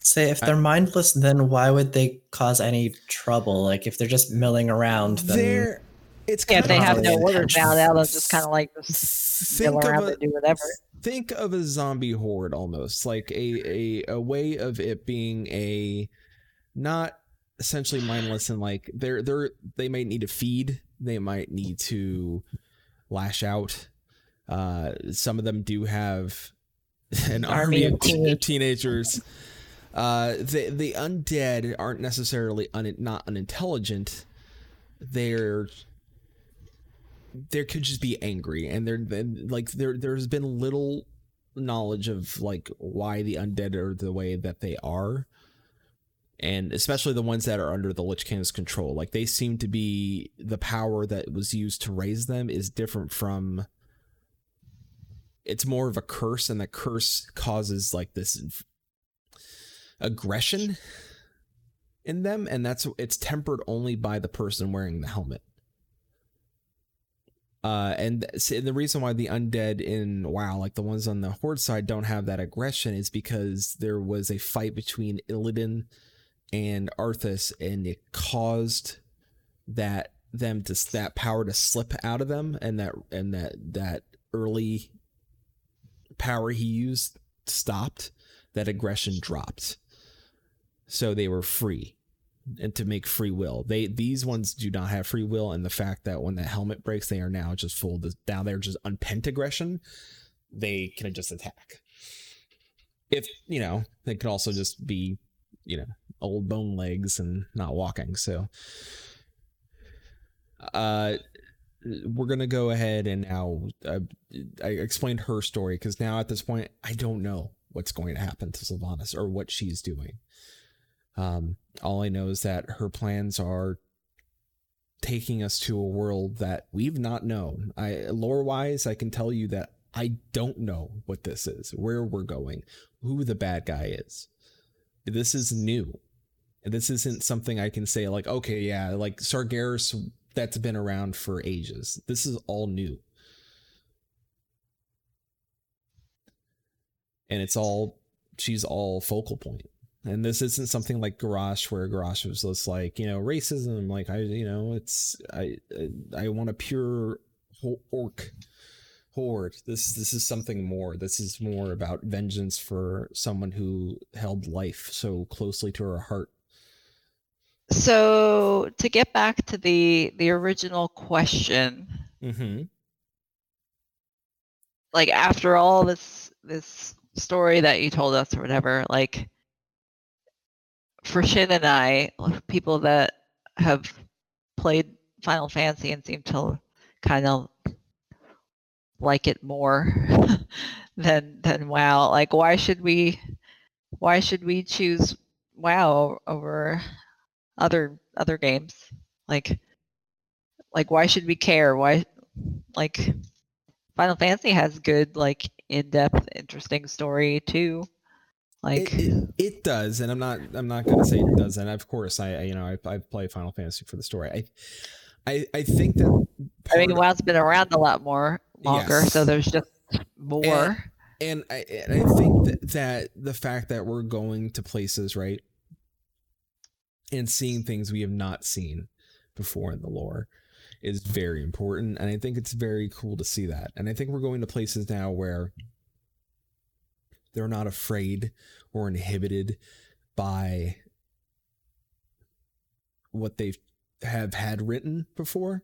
[SPEAKER 3] Say if they're mindless, then why would they cause any trouble? Like if they're just milling around, then
[SPEAKER 1] They're it's
[SPEAKER 4] Yeah,
[SPEAKER 1] kind
[SPEAKER 4] if they have no
[SPEAKER 3] Probably
[SPEAKER 4] orders now, they'll just kind of like just mill around
[SPEAKER 1] a,
[SPEAKER 4] and do whatever.
[SPEAKER 1] think of a zombie horde almost like a, a a way of it being a not essentially mindless and like they're they're they might need to feed they might need to lash out uh some of them do have an army,
[SPEAKER 4] Army
[SPEAKER 1] of
[SPEAKER 4] teenagers.
[SPEAKER 1] uh the the undead aren't necessarily un, not unintelligent. They're there could just be angry and then like there there's been little knowledge of like why the undead are the way that they are. And especially the ones that are under the lich king's control. Like they seem to be the power that was used to raise them is different from it's more of a curse and the curse causes like this aggression in them and that's it's tempered only by the person wearing the helmet. Uh, and the reason why the undead in WoW, like the ones on the Horde side, don't have that aggression is because there was a fight between Illidan and Arthas, and it caused that them to that power to slip out of them, and that and that that early power he used stopped. That aggression dropped, so they were free and to make free will. They these ones do not have free will, and the fact that when the helmet breaks, they are now just full. Now they're just unpent aggression. They can just attack. If you know, they could also just be, you know, old bone legs and not walking. So, uh, we're gonna go ahead and now uh, I explained her story because now at this point I don't know what's going to happen to Sylvanas or what she's doing. Um, all I know is that her plans are taking us to a world that we've not known. I lore wise, I can tell you that I don't know what this is, where we're going, who the bad guy is. This is new. This isn't something I can say like, okay, yeah, like Sargeras that's been around for ages. This is all new. And it's all she's all focal point. And this isn't something like Garrosh, where Garrosh was just like, you know, racism. Like I, you know, it's I, I want a pure orc horde. This this is something more. This is more about vengeance for someone who held life so closely to her heart.
[SPEAKER 4] So to get back to the the original question,
[SPEAKER 1] Mm-hmm.
[SPEAKER 4] like after all this this story that you told us or whatever, like for Shin and I, people that have played Final Fantasy and seem to kind of like it more than than WoW. Like why should we why should we choose WoW over other other games? Like like why should we care? Why like Final Fantasy has good like in-depth interesting story too. Like
[SPEAKER 1] it, it, it does, and I'm not I'm not gonna say it doesn't. Of course, I I- you know I I play Final Fantasy for the story. I I I think that
[SPEAKER 4] I mean WoW's been around a lot more longer, so there's just more.
[SPEAKER 1] and I, and I think that, that the fact that we're going to places right and seeing things we have not seen before in the lore is very important and i think it's very cool to see that and i think we're going to places now where they're not afraid or inhibited by what they have had written before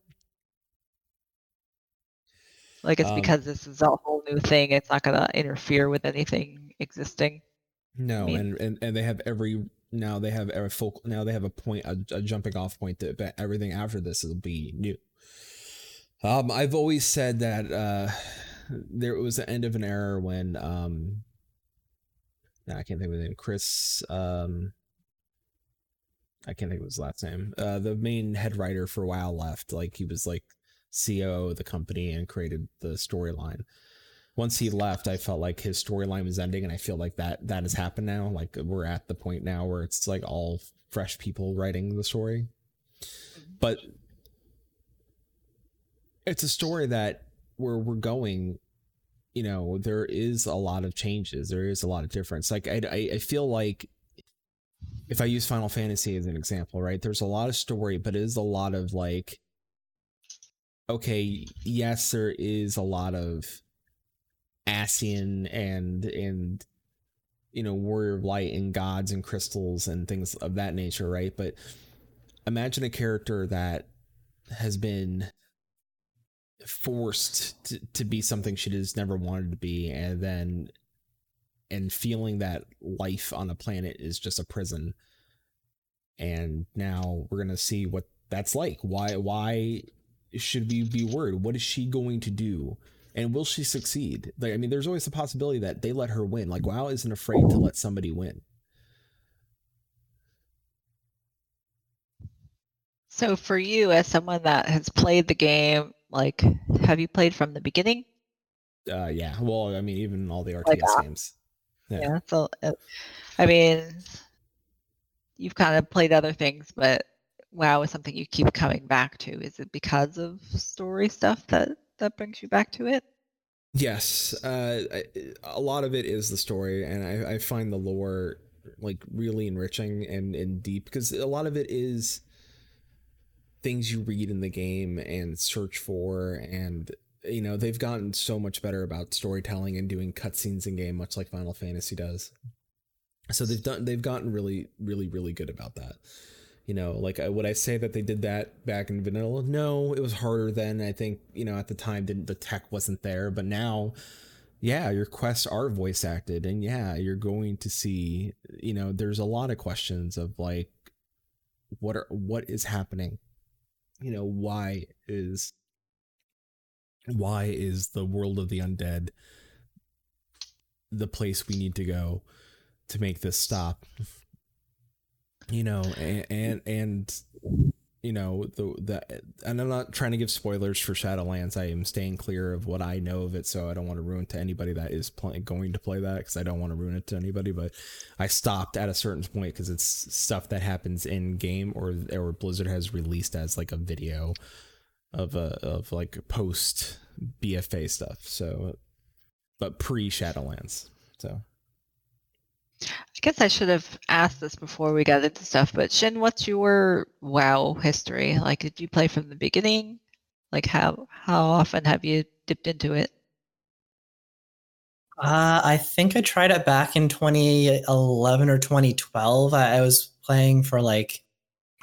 [SPEAKER 4] Like it's
[SPEAKER 1] Um,
[SPEAKER 4] because this is a whole new thing. It's not gonna interfere with anything existing.
[SPEAKER 1] No,
[SPEAKER 4] mean-
[SPEAKER 1] and, and and they have every now they have a full now they have a point a, a jumping off point that that everything after this will be new. Um, I've always said that uh, there was the end of an era when um, I can't think of the name. Chris, um, I can't think of his last name. Uh, the main head writer for a while left. Like he was like CEO of the company and created the storyline once he left, I felt like his storyline was ending, and I feel like that that has happened now. Like we're at the point now where it's like all fresh people writing the story, but it's a story that where we're going. You know, there is a lot of changes. There is a lot of difference. Like I, I, feel like if I use Final Fantasy as an example, right? There's a lot of story, but it is a lot of like, okay, yes, there is a lot of Asian and and you know warrior of light and gods and crystals and things of that nature, right? But imagine a character that has been forced to, to be something she just never wanted to be and then and feeling that life on a planet is just a prison. And now we're gonna see what that's like. Why why should we be worried? What is she going to do and will she succeed like i mean there's always the possibility that they let her win like wow isn't afraid to let somebody win
[SPEAKER 4] So for you, as someone that has played the game, like, have you played from the beginning?
[SPEAKER 1] uh yeah well i mean even all the rts
[SPEAKER 4] Like,
[SPEAKER 1] games Yeah.
[SPEAKER 4] Yeah. So, uh, I mean, you've kind of played other things, but WoW is something you keep coming back to. Is it because of story stuff that that brings you back to it?
[SPEAKER 1] Yes, uh, lot of it is the story, and I, I find the lore like really enriching and and deep because a lot of it is things you read in the game and search for, and you know they've gotten so much better about storytelling and doing cutscenes in game, much like Final Fantasy does. So they've done they've gotten really really really good about that. You know, like uh, would I say that they did that back in vanilla? No, it was harder then. I think you know at the time the tech wasn't there, but now, yeah, your quests are voice acted, and yeah, you're going to see. You know, there's a lot of questions of like, what are what is happening? You know, why is why is the world of the undead the place we need to go to make this stop? You know and and, and you know the the and i'm not trying to give spoilers for shadowlands. I am staying clear of what i know of it so i don't want to ruin to anybody that is play, going to play that because i don't want to ruin it to anybody but i stopped at a certain point because it's stuff that happens in game or or blizzard has released as like a video of a of like post bfa stuff so but pre shadowlands so
[SPEAKER 4] I guess I should have asked this before we got into stuff, but Shin, what's your WoW history? Like, did you play from the beginning? Like, how how often have you dipped into it?
[SPEAKER 3] Uh, I think I tried it back in 2011 or 2012. I, I was playing for like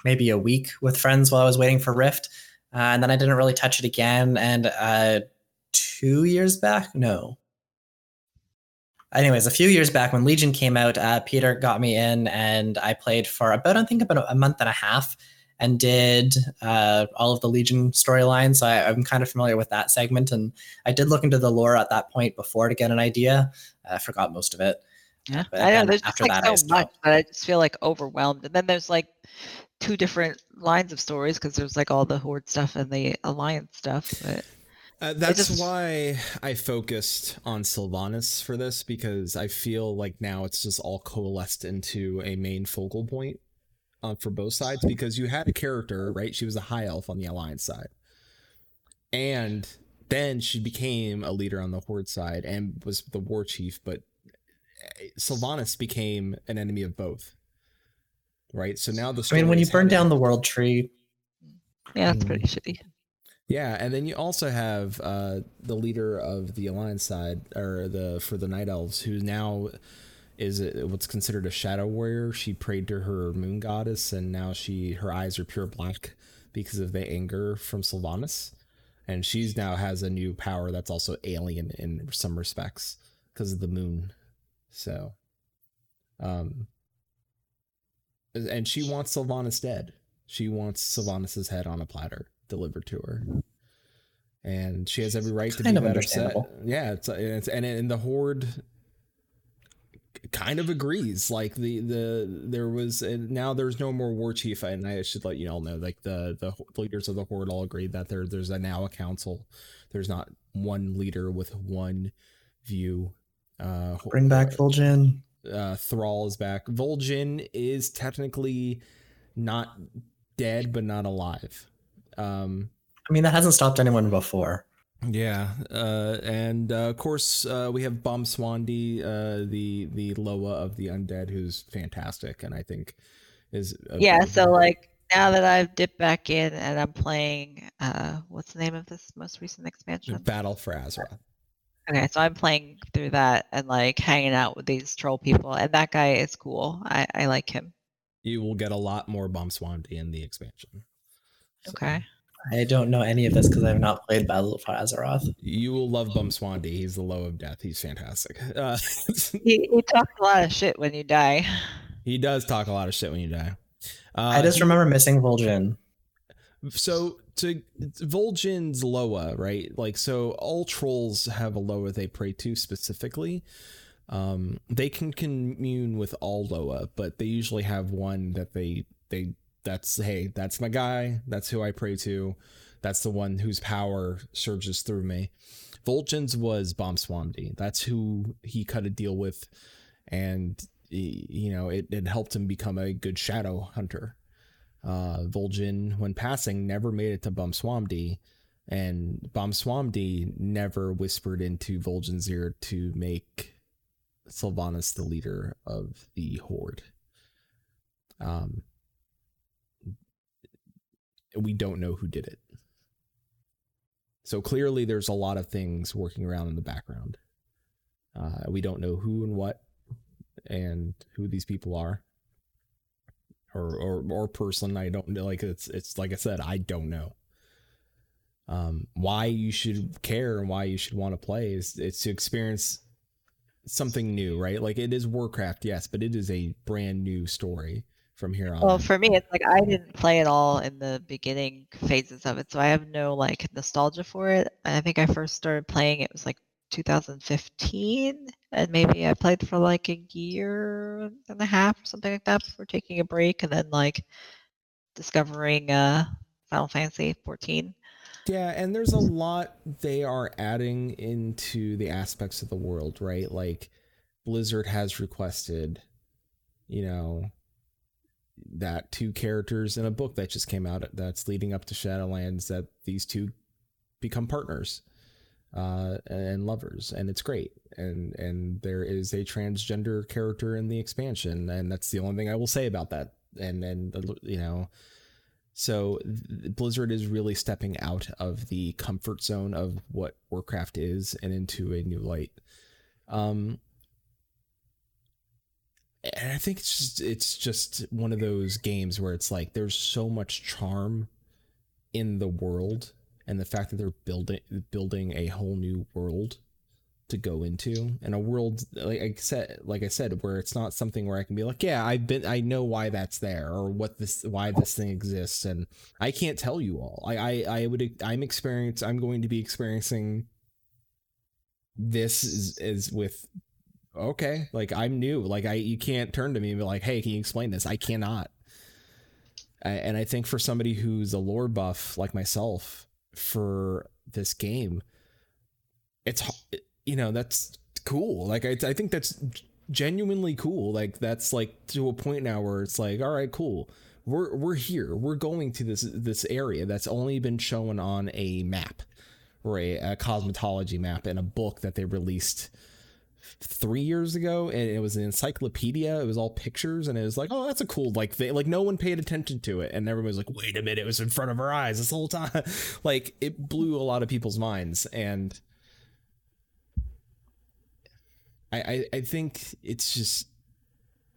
[SPEAKER 3] maybe a week with friends while I was waiting for Rift, uh, and then I didn't really touch it again. And uh, two years back, no. Anyways, a few years back when Legion came out, uh, Peter got me in, and I played for about I think about a month and a half, and did uh, all of the Legion storylines. So I, I'm kind of familiar with that segment, and I did look into the lore at that point before to get an idea. I forgot most of it.
[SPEAKER 4] Yeah,
[SPEAKER 3] But
[SPEAKER 4] I know there's just
[SPEAKER 3] after
[SPEAKER 4] like
[SPEAKER 3] that, I
[SPEAKER 4] so much that I just feel like overwhelmed. And then there's like two different lines of stories because there's like all the Horde stuff and the Alliance stuff. But
[SPEAKER 1] Uh, that's
[SPEAKER 4] just-
[SPEAKER 1] why I focused on Sylvanas for this because I feel like now it's just all coalesced into a main focal point uh, for both sides because you had a character, right? She was a high elf on the Alliance side. And then she became a leader on the horde side and was the war chief but eh, sylvanas became an enemy of both right so now the
[SPEAKER 3] I mean, when you burn down the world tree,
[SPEAKER 4] Yeah, it's
[SPEAKER 1] Mm.
[SPEAKER 4] pretty shitty.
[SPEAKER 1] Yeah, and then you also have uh, the leader of the alliance side, or the for the night elves, who now is what's considered a shadow warrior. She prayed to her moon goddess, and now she her eyes are pure black because of the anger from Sylvanas, and she's now has a new power that's also alien in some respects because of the moon. So, um, and she wants Sylvanas dead. She wants Sylvanas's head on a platter delivered to her. And she has every right to be
[SPEAKER 3] Kind
[SPEAKER 1] that upset. Yeah, it's, it's and and the horde kind of agrees. Like the the there was and now there's no more war chief, and I should let you all know. Like the the leaders of the horde all agreed that there there's a now a council. There's not one leader with one view. Uh,
[SPEAKER 3] bring back Vol'jin.
[SPEAKER 1] uh, Thrall is back. Vol'jin is technically not dead, but not alive. Um,
[SPEAKER 3] I mean, that hasn't stopped anyone before.
[SPEAKER 1] yeah, uh, and uh, of course uh, we have Bwonsamdi, uh, the the Loa of the undead, who's fantastic, and I think is
[SPEAKER 4] Yeah, so like now that I've dipped back in and I'm playing, uh, what's the name of this most recent expansion?
[SPEAKER 1] Battle for Azeroth.
[SPEAKER 4] Okay, so I'm playing through that and like hanging out with these troll people, and that guy is cool. I, I like him.
[SPEAKER 1] You will get a lot more Bwonsamdi in the expansion. So,
[SPEAKER 4] Okay.
[SPEAKER 3] I don't know any of this because I have not played Battle for Azeroth.
[SPEAKER 1] You will love Bwonsamdi. He's the Loa of death. He's fantastic. Uh,
[SPEAKER 4] He, he talks a lot of shit when you die.
[SPEAKER 1] he does talk a lot of shit when you die. Uh,
[SPEAKER 3] I just remember missing Vol'jin.
[SPEAKER 1] so to Vol'jin's Loa, right? Like so all trolls have a Loa they pray to specifically. Um they can commune with all Loa, but they usually have one that they they that's hey, that's my guy, that's who I pray to. That's the one whose power surges through me. Vol'jin's was Bwonsamdi. That's who he cut a deal with and you know, it, it helped him become a good shadow hunter uh, Vol'jin, when passing, never made it to Bwonsamdi, and Bwonsamdi never whispered into Vol'jin's ear to make Sylvanas the leader of the Horde. Um, we don't know who did it. So clearly, there's a lot of things working around in the background. Uh, we don't know who and what, and who these people are or or or person i don't like it's it's like i said i don't know um why you should care and why you should want to play is it's to experience something new right like it is warcraft yes but it is a brand new story from here on
[SPEAKER 4] Well, for me, it's like I didn't play at all in the beginning phases of it, so I have no like nostalgia for it. I think I first started playing it was like 2015, and maybe I played for like a year and a half or something like that before taking a break, and then like discovering uh Final Fantasy 14.
[SPEAKER 1] Yeah, and there's a lot they are adding into the aspects of the world, right? Like Blizzard has requested, you know, that two characters in a book that just came out that's leading up to Shadowlands that these two become partners uh and lovers and it's great and and there is a transgender character in the expansion and that's the only thing I will say about that and and you know so Blizzard is really stepping out of the comfort zone of what Warcraft is and into a new light. Um and I think it's just it's just one of those games where it's like there's so much charm in the world and the fact that they're building building a whole new world to go into and a world like I said like I said where it's not something where I can be like yeah I've been I know why that's there or what this why this thing exists. And I can't tell you all. I I, I would I'm experience I'm going to be experiencing this is, is with okay. Like I'm new. Like I you can't turn to me and be like hey can you explain this? I cannot. And I think for somebody who's a lore buff like myself for this game it's you know that's cool. Like I, I think that's genuinely cool. Like that's like to a point now where it's like all right cool. We're we're here. We're going to this this area that's only been shown on a map or a, a cosmetology map in a book that they released three years ago and it was an encyclopedia. It was all pictures and it was like oh that's a cool like thing like no one paid attention to it and everyone was like wait a minute it was in front of our eyes this whole time. Like it blew a lot of people's minds and I, I i think it's just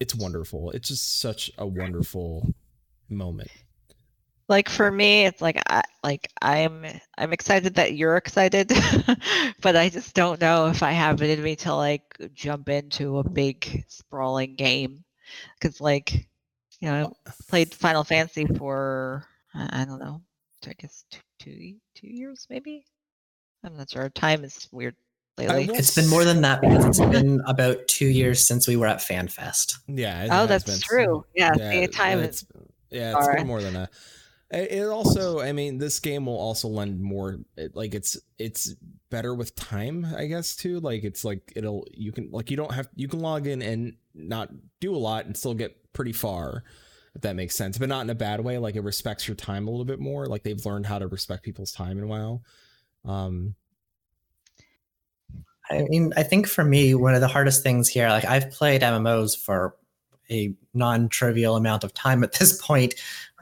[SPEAKER 1] it's wonderful. It's just such a wonderful moment.
[SPEAKER 4] Like for me it's like like i'm i'm excited that you're excited but i just don't know if i have it in me to like jump into a big sprawling game. Because like you know I played final fantasy for i I don't know i guess two, two two years maybe? I'm not sure time is weird lately.
[SPEAKER 3] It's been more than that because it's been about two years since we were at FanFest.
[SPEAKER 1] yeah it
[SPEAKER 4] oh
[SPEAKER 1] has
[SPEAKER 4] that's
[SPEAKER 1] been-
[SPEAKER 4] true. yeah, see, time
[SPEAKER 1] it's,
[SPEAKER 4] is
[SPEAKER 1] yeah it's
[SPEAKER 4] Sorry.
[SPEAKER 1] been more than that it also i mean this game will also lend more like it's it's better with time i guess too. Like it's like it'll you can like you don't have you can log in and not do a lot and still get pretty far if that makes sense but not in a bad way. Like it respects your time a little bit more. Like they've learned how to respect people's time in while. Um
[SPEAKER 3] I mean, I think for me, one of the hardest things here, like I've played MMOs for a non-trivial amount of time at this point,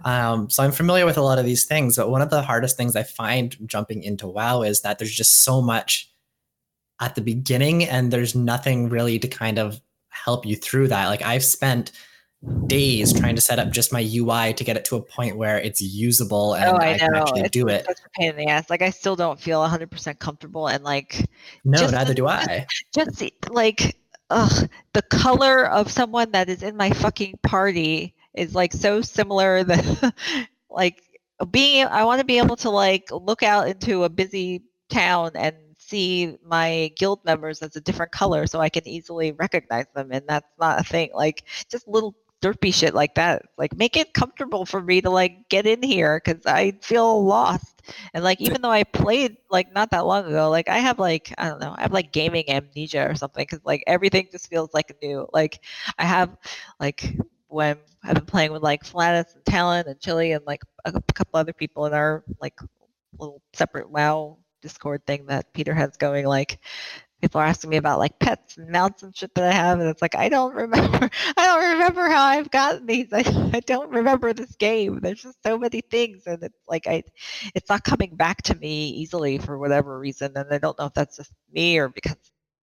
[SPEAKER 3] um, so I'm familiar with a lot of these things. But one of the hardest things I find jumping into WoW is that there's just so much at the beginning, and there's nothing really to kind of help you through that. Like I've spent days trying to set up just my UI to get it to a point where it's usable and
[SPEAKER 4] oh
[SPEAKER 3] I,
[SPEAKER 4] i
[SPEAKER 3] can
[SPEAKER 4] know
[SPEAKER 3] actually
[SPEAKER 4] it's
[SPEAKER 3] do it.
[SPEAKER 4] such a pain in the ass like i still don't feel 100% comfortable and like
[SPEAKER 3] No, neither
[SPEAKER 4] the-
[SPEAKER 3] do I.
[SPEAKER 4] just like ugh, the color of someone that is in my fucking party is like so similar that like being i want to be able to like look out into a busy town and see my guild members as a different color so i can easily recognize them and that's not a thing like just little derpy shit like that like make it comfortable for me to like get in here because i feel lost and like even though I played like not that long ago, like I have like I don't know, I have like gaming amnesia or something because like everything just feels like new. Like I have like when I've been playing with like Flatus and Talon and Chili and like a, a couple other people in our like little separate WoW Discord thing that Peter has going. Like people are asking me about like pets and mounts and shit that I have, and it's like I don't remember. I don't remember how I've gotten these. I, I don't remember this game. There's just so many things, and it's like I it's not coming back to me easily for whatever reason and i don't know if that's just me or because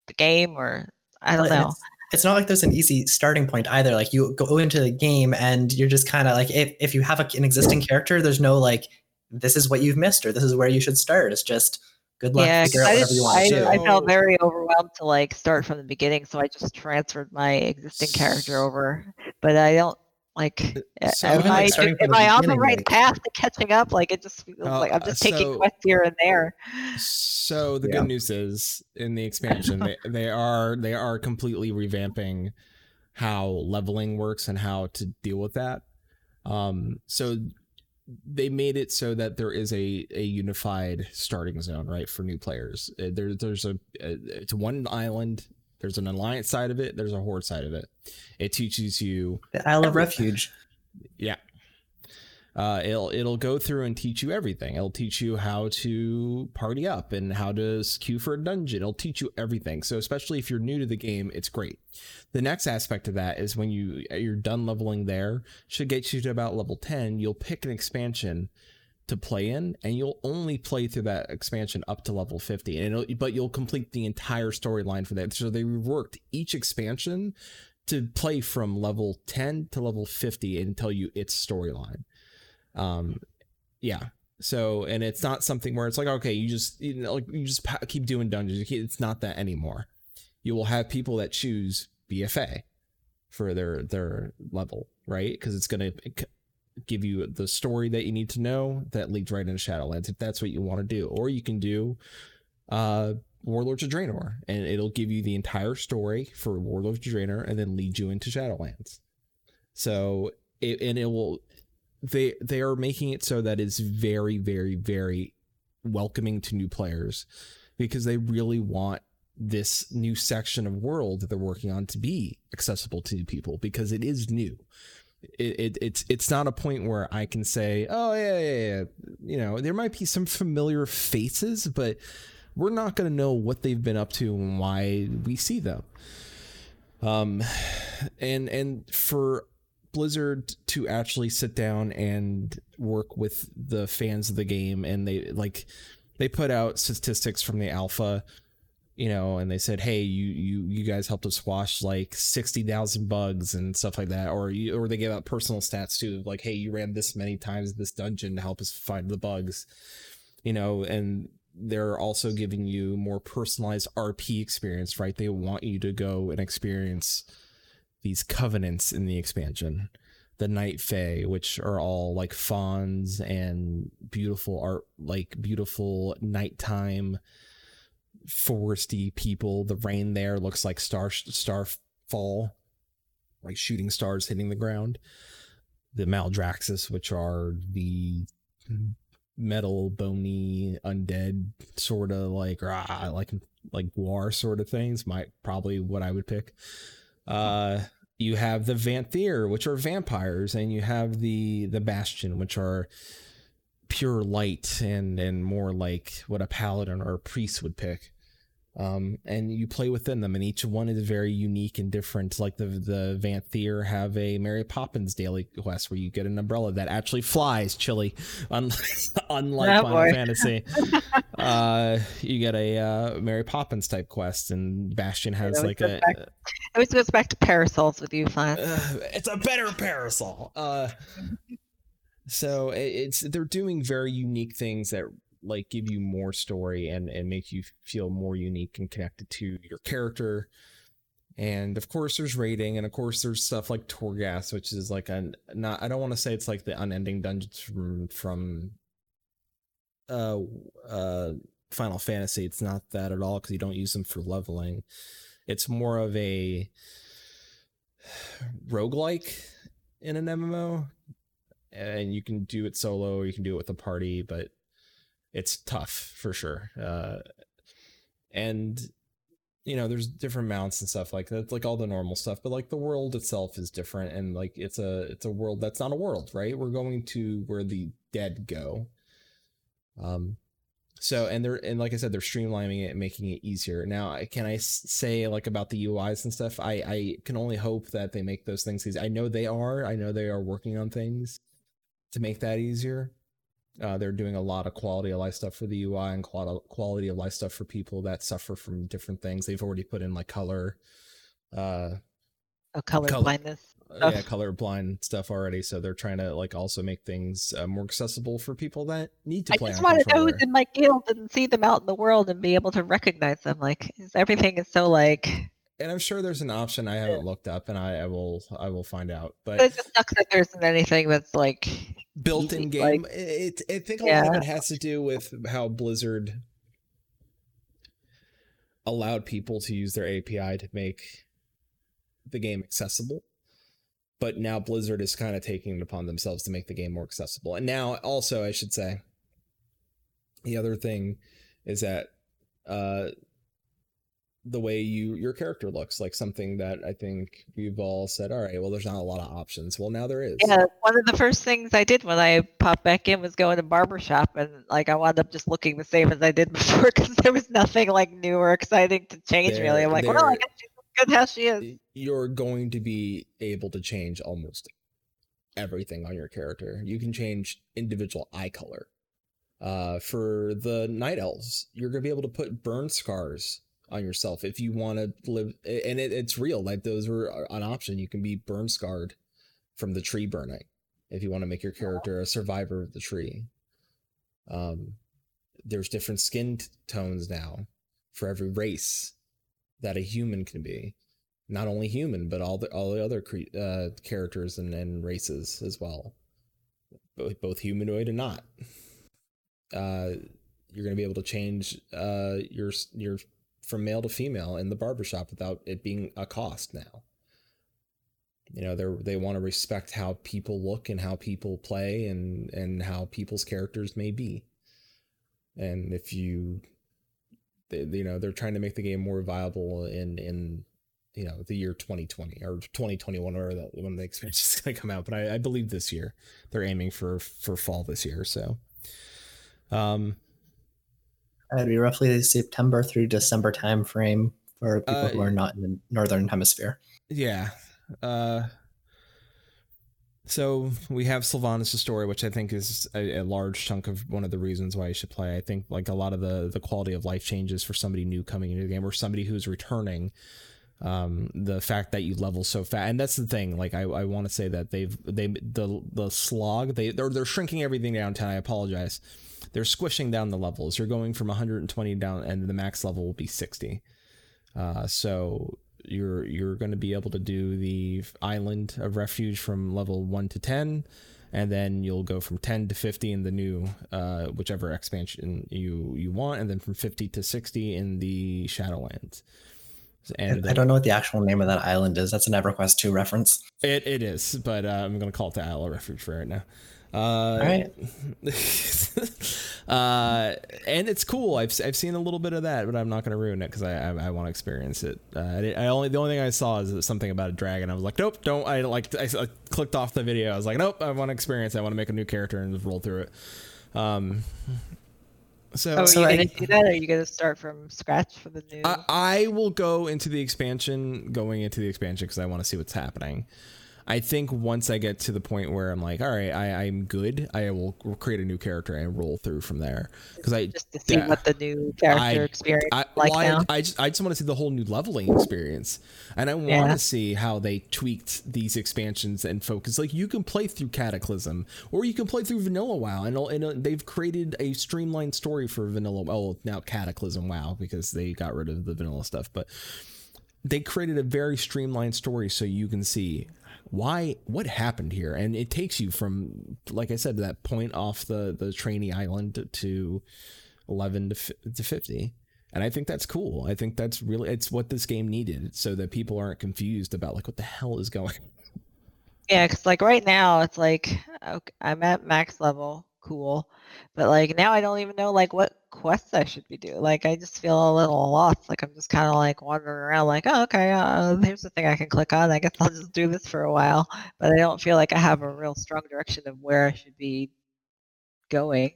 [SPEAKER 4] the game or i don't know
[SPEAKER 3] It's, it's not like there's an easy starting point either. Like you go into the game and you're just kind of like, if, if you have a, an existing character, there's no like, this is what you've missed or this is where you should start. It's just good luck,
[SPEAKER 4] yeah
[SPEAKER 3] figure out
[SPEAKER 4] I,
[SPEAKER 3] whatever you want
[SPEAKER 4] I,
[SPEAKER 3] to do.
[SPEAKER 4] I felt very overwhelmed to like start from the beginning so i just transferred my existing character over but i don't like uh,
[SPEAKER 1] So
[SPEAKER 4] am I,
[SPEAKER 1] like
[SPEAKER 4] am I on the right
[SPEAKER 3] like-
[SPEAKER 4] path to catching up like it just feels
[SPEAKER 1] Uh,
[SPEAKER 4] like i'm just taking
[SPEAKER 1] so-
[SPEAKER 4] quests here and there
[SPEAKER 1] So the
[SPEAKER 3] Yeah.
[SPEAKER 1] good news is in the expansion they, they are they are completely revamping how leveling works and how to deal with that. Um so they made it so that there is a a unified starting zone, right, for new players. Uh, There there's a uh, it's one island, there's an alliance side of it, there's a horde side of it. It teaches you
[SPEAKER 3] The Isle of Refuge.
[SPEAKER 1] yeah. Uh, it'll it'll go through and teach you everything. It'll teach you how to party up and how to queue for a dungeon. It'll teach you everything. So especially if you're new to the game, it's great. The next aspect of that is when you you're done leveling there, should get you to about level ten. You'll pick an expansion to play in, and you'll only play through that expansion up to level fifty. And it'll, but you'll complete the entire storyline for that. So they reworked each expansion to play from level 10 to level 50 and tell you its storyline um yeah. So and it's not something where it's like okay you just you know like you just keep doing dungeons. It's not that anymore. You will have people that choose bfa for their their level right? Because it's going to give you the story that you need to know that leads right into shadowlands if that's what you want to do. Or you can do uh Warlords of Draenor, and it'll give you the entire story for Warlords of Draenor, and then lead you into Shadowlands. So, it, and it will, they they are making it so that it's very, very, very welcoming to new players, because they really want this new section of world that they're working on to be accessible to people because it is new. It, it it's it's not a point where I can say, oh yeah yeah yeah, you know, there might be some familiar faces, but we're not going to know what they've been up to and why we see them. Um, and and for Blizzard to actually sit down and work with the fans of the game, and they like they put out statistics from the alpha you know, and they said, "Hey, you you you guys helped us squash like sixty thousand bugs and stuff like that," or you, or they gave out personal stats too, like, "Hey, you ran this many times this dungeon to help us find the bugs," you know, and they're also giving you more personalized RP experience, right? They want you to go and experience these covenants in the expansion, the Night Fae, which are all like fawns and beautiful art, like beautiful nighttime foresty people. The rain there looks like star starfall, like shooting stars hitting the ground. The Maldraxxus, which are the metal, bony, undead sort of like rah, like like war sort of things. Might probably what I would pick. Uh, you have the Venthyr, which are vampires, and you have the the Bastion, which are pure light and and more like what a paladin or a priest would pick um, and you play within them, and each one is very unique and different. Like the the Venthyr have a Mary Poppins daily quest where you get an umbrella that actually flies, chilly, unlike, unlike
[SPEAKER 4] Oh,
[SPEAKER 1] Final
[SPEAKER 4] boy.
[SPEAKER 1] Fantasy. uh, you get a uh, Mary Poppins type quest, and Bastion has like a.
[SPEAKER 4] back- It always goes back to parasols with you, Flan.
[SPEAKER 1] Uh, it's a better parasol. Uh, so it's they're doing very unique things that like give you more story and and make you feel more unique and connected to your character. And of course, there's rating, and of course, there's stuff like Torghast, which is like a not. I don't want to say it's like the unending dungeons from from uh uh Final Fantasy. It's not that at all because you don't use them for leveling. It's more of a roguelike in an MMO. And you can do it solo or you can do it with a party, but it's tough for sure. Uh, and you know, there's different mounts and stuff like that, like all the normal stuff, but like the world itself is different and like it's a it's a world that's not a world, right? We're going to where the dead go. Um so and they're and like I said, they're streamlining it and making it easier. Now, can I say like about the UIs and stuff? I I can only hope that they make those things easy. I know they are. I know they are working on things to make that easier. Uh, they're doing a lot of quality of life stuff for the UI and qual- quality of life stuff for people that suffer from different things. They've already put in like color, uh,
[SPEAKER 4] Oh, color,
[SPEAKER 1] Color-
[SPEAKER 4] blindness.
[SPEAKER 1] uh, yeah, color blind stuff already. So they're trying to like also make things uh, more accessible for people that need to
[SPEAKER 4] I
[SPEAKER 1] play
[SPEAKER 4] I
[SPEAKER 1] just
[SPEAKER 4] want to know in my guild and see them out in the world and be able to recognize them. Like, everything is so like.
[SPEAKER 1] And I'm sure there's an option I haven't looked up, and I, I will I will find out.
[SPEAKER 4] But
[SPEAKER 1] But
[SPEAKER 4] it just sucks that there isn't anything that's like.
[SPEAKER 1] built in game,
[SPEAKER 4] like-
[SPEAKER 1] it, I think a lot of it has to do with how Blizzard allowed people to use their API to make the game accessible. But now Blizzard is kind of taking it upon themselves to make the game more accessible. And now, also, I should say, the other thing is that uh, the way you your character looks like something that I think we've all said, all right, well, there's not a lot of options. Well, now there is.
[SPEAKER 4] Yeah, one of the first things I did when I popped back in was go in a barber shop, and like I wound up just looking the same as I did before because there was nothing like new or exciting to change. really, I'm like, well, I
[SPEAKER 1] There-
[SPEAKER 4] guess she's good how she is.
[SPEAKER 1] you're going to be able to change almost everything on your character. You can change individual eye color. Uh, for the night elves, you're gonna be able to put burn scars on yourself if you want to live, and it, it's real. Like those are an option. You can be burn scarred from the tree burning if you want to make your character a survivor of the tree. Um, there's different skin t- tones now for every race that a human can be not only human but all the all the other cre- uh, characters and, and races as well both, both humanoid and not uh you're going to be able to change uh your your from male to female in the barbershop without it being a cost now. You know they're they want to respect how people look and how people play and and how people's characters may be. And if you they, you know they're trying to make the game more viable in in you know the year 2020 or 2021 or when the expansion is going to come out. But I, I believe this year they're aiming for for fall this year so Um,
[SPEAKER 3] It'd be roughly the September through December time frame for people
[SPEAKER 1] Uh,
[SPEAKER 3] who are not in the northern hemisphere.
[SPEAKER 1] yeah. Uh, so we have Sylvanas' story, which I think is a, a large chunk of one of the reasons why you should play. I think like a lot of the the quality of life changes for somebody new coming into the game or somebody who's returning. Um, the fact that you level so fast, and that's the thing. Like I, I want to say that they've they the the slog they they're they're shrinking everything down. To I apologize. They're squishing down the levels. You're going from 120 down, and the max level will be 60. Uh, so you're you're going to be able to do the island of refuge from level 1 to 10 and then you'll go from 10 to 50 in the new uh, whichever expansion you you want and then from 50 to 60 in the shadowlands and
[SPEAKER 3] I don't know what the actual name of that island is. That's an EverQuest 2 reference.
[SPEAKER 1] it, it is but uh, i'm going to call it the isle of refuge for right now uh,
[SPEAKER 3] All right.
[SPEAKER 1] uh, and it's cool. I've, I've seen a little bit of that, but I'm not going to ruin it because I I, I want to experience it. Uh, I, I only the only thing I saw is something about a dragon. I was like, nope, don't. I like I, I clicked off the video. I was like, nope, I want to experience. it. I want to make a new character and just roll through it. Um, so
[SPEAKER 4] Oh, are
[SPEAKER 3] So
[SPEAKER 4] you
[SPEAKER 3] I-
[SPEAKER 4] gonna do that, or are you gonna start from scratch for the new?
[SPEAKER 1] I, I will go into the expansion, going into the expansion because I want to see what's happening. I think once I get to the point where I'm like, all right, I, I'm good, I will create a new character and roll through from there. Because I,
[SPEAKER 4] just to see
[SPEAKER 1] yeah.
[SPEAKER 4] what the new character
[SPEAKER 1] I-
[SPEAKER 4] experience
[SPEAKER 1] I,
[SPEAKER 4] like
[SPEAKER 1] well,
[SPEAKER 4] now.
[SPEAKER 1] I, just, I just want to see the whole new leveling experience, and I want
[SPEAKER 4] Yeah.
[SPEAKER 1] to see how they tweaked these expansions and focus. Like you can play through Cataclysm, or you can play through Vanilla WoW, and, and uh, they've created a streamlined story for Vanilla. Well, now Cataclysm WoW because they got rid of the vanilla stuff, but they created a very streamlined story so you can see why what happened here? And it takes you from like i said that point off the the trainee island to 11 to, to 50 and i think that's cool. I think that's really it's what this game needed so that people aren't confused about like what the hell is going
[SPEAKER 4] Yeah, because like right now it's like okay, I'm at max level, cool, but like now I don't even know like what quests I should be doing. Like I just feel a little lost. Like I'm just kind of like wandering around. Like oh okay, uh, here's the thing I can click on. I guess I'll just do this for a while. But I don't feel like I have a real strong direction of where I should be going.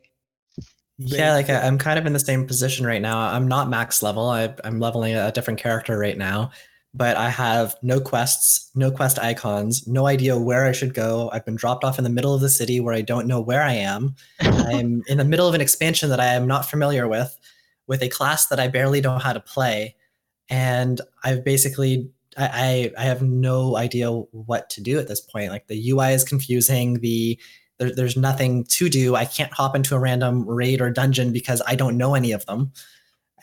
[SPEAKER 3] Yeah, like I, I'm kind of in the same position right now. I'm not max level. I, I'm leveling a different character right now, but I have no quests, no quest icons, no idea where I should go. I've been dropped off in the middle of the city where I don't know where I am. I'm in the middle of an expansion that I am not familiar with, with a class that I barely know how to play, and I've basically I I, I have no idea what to do at this point. Like the UI is confusing. The there, there's nothing to do. I can't hop into a random raid or dungeon because I don't know any of them.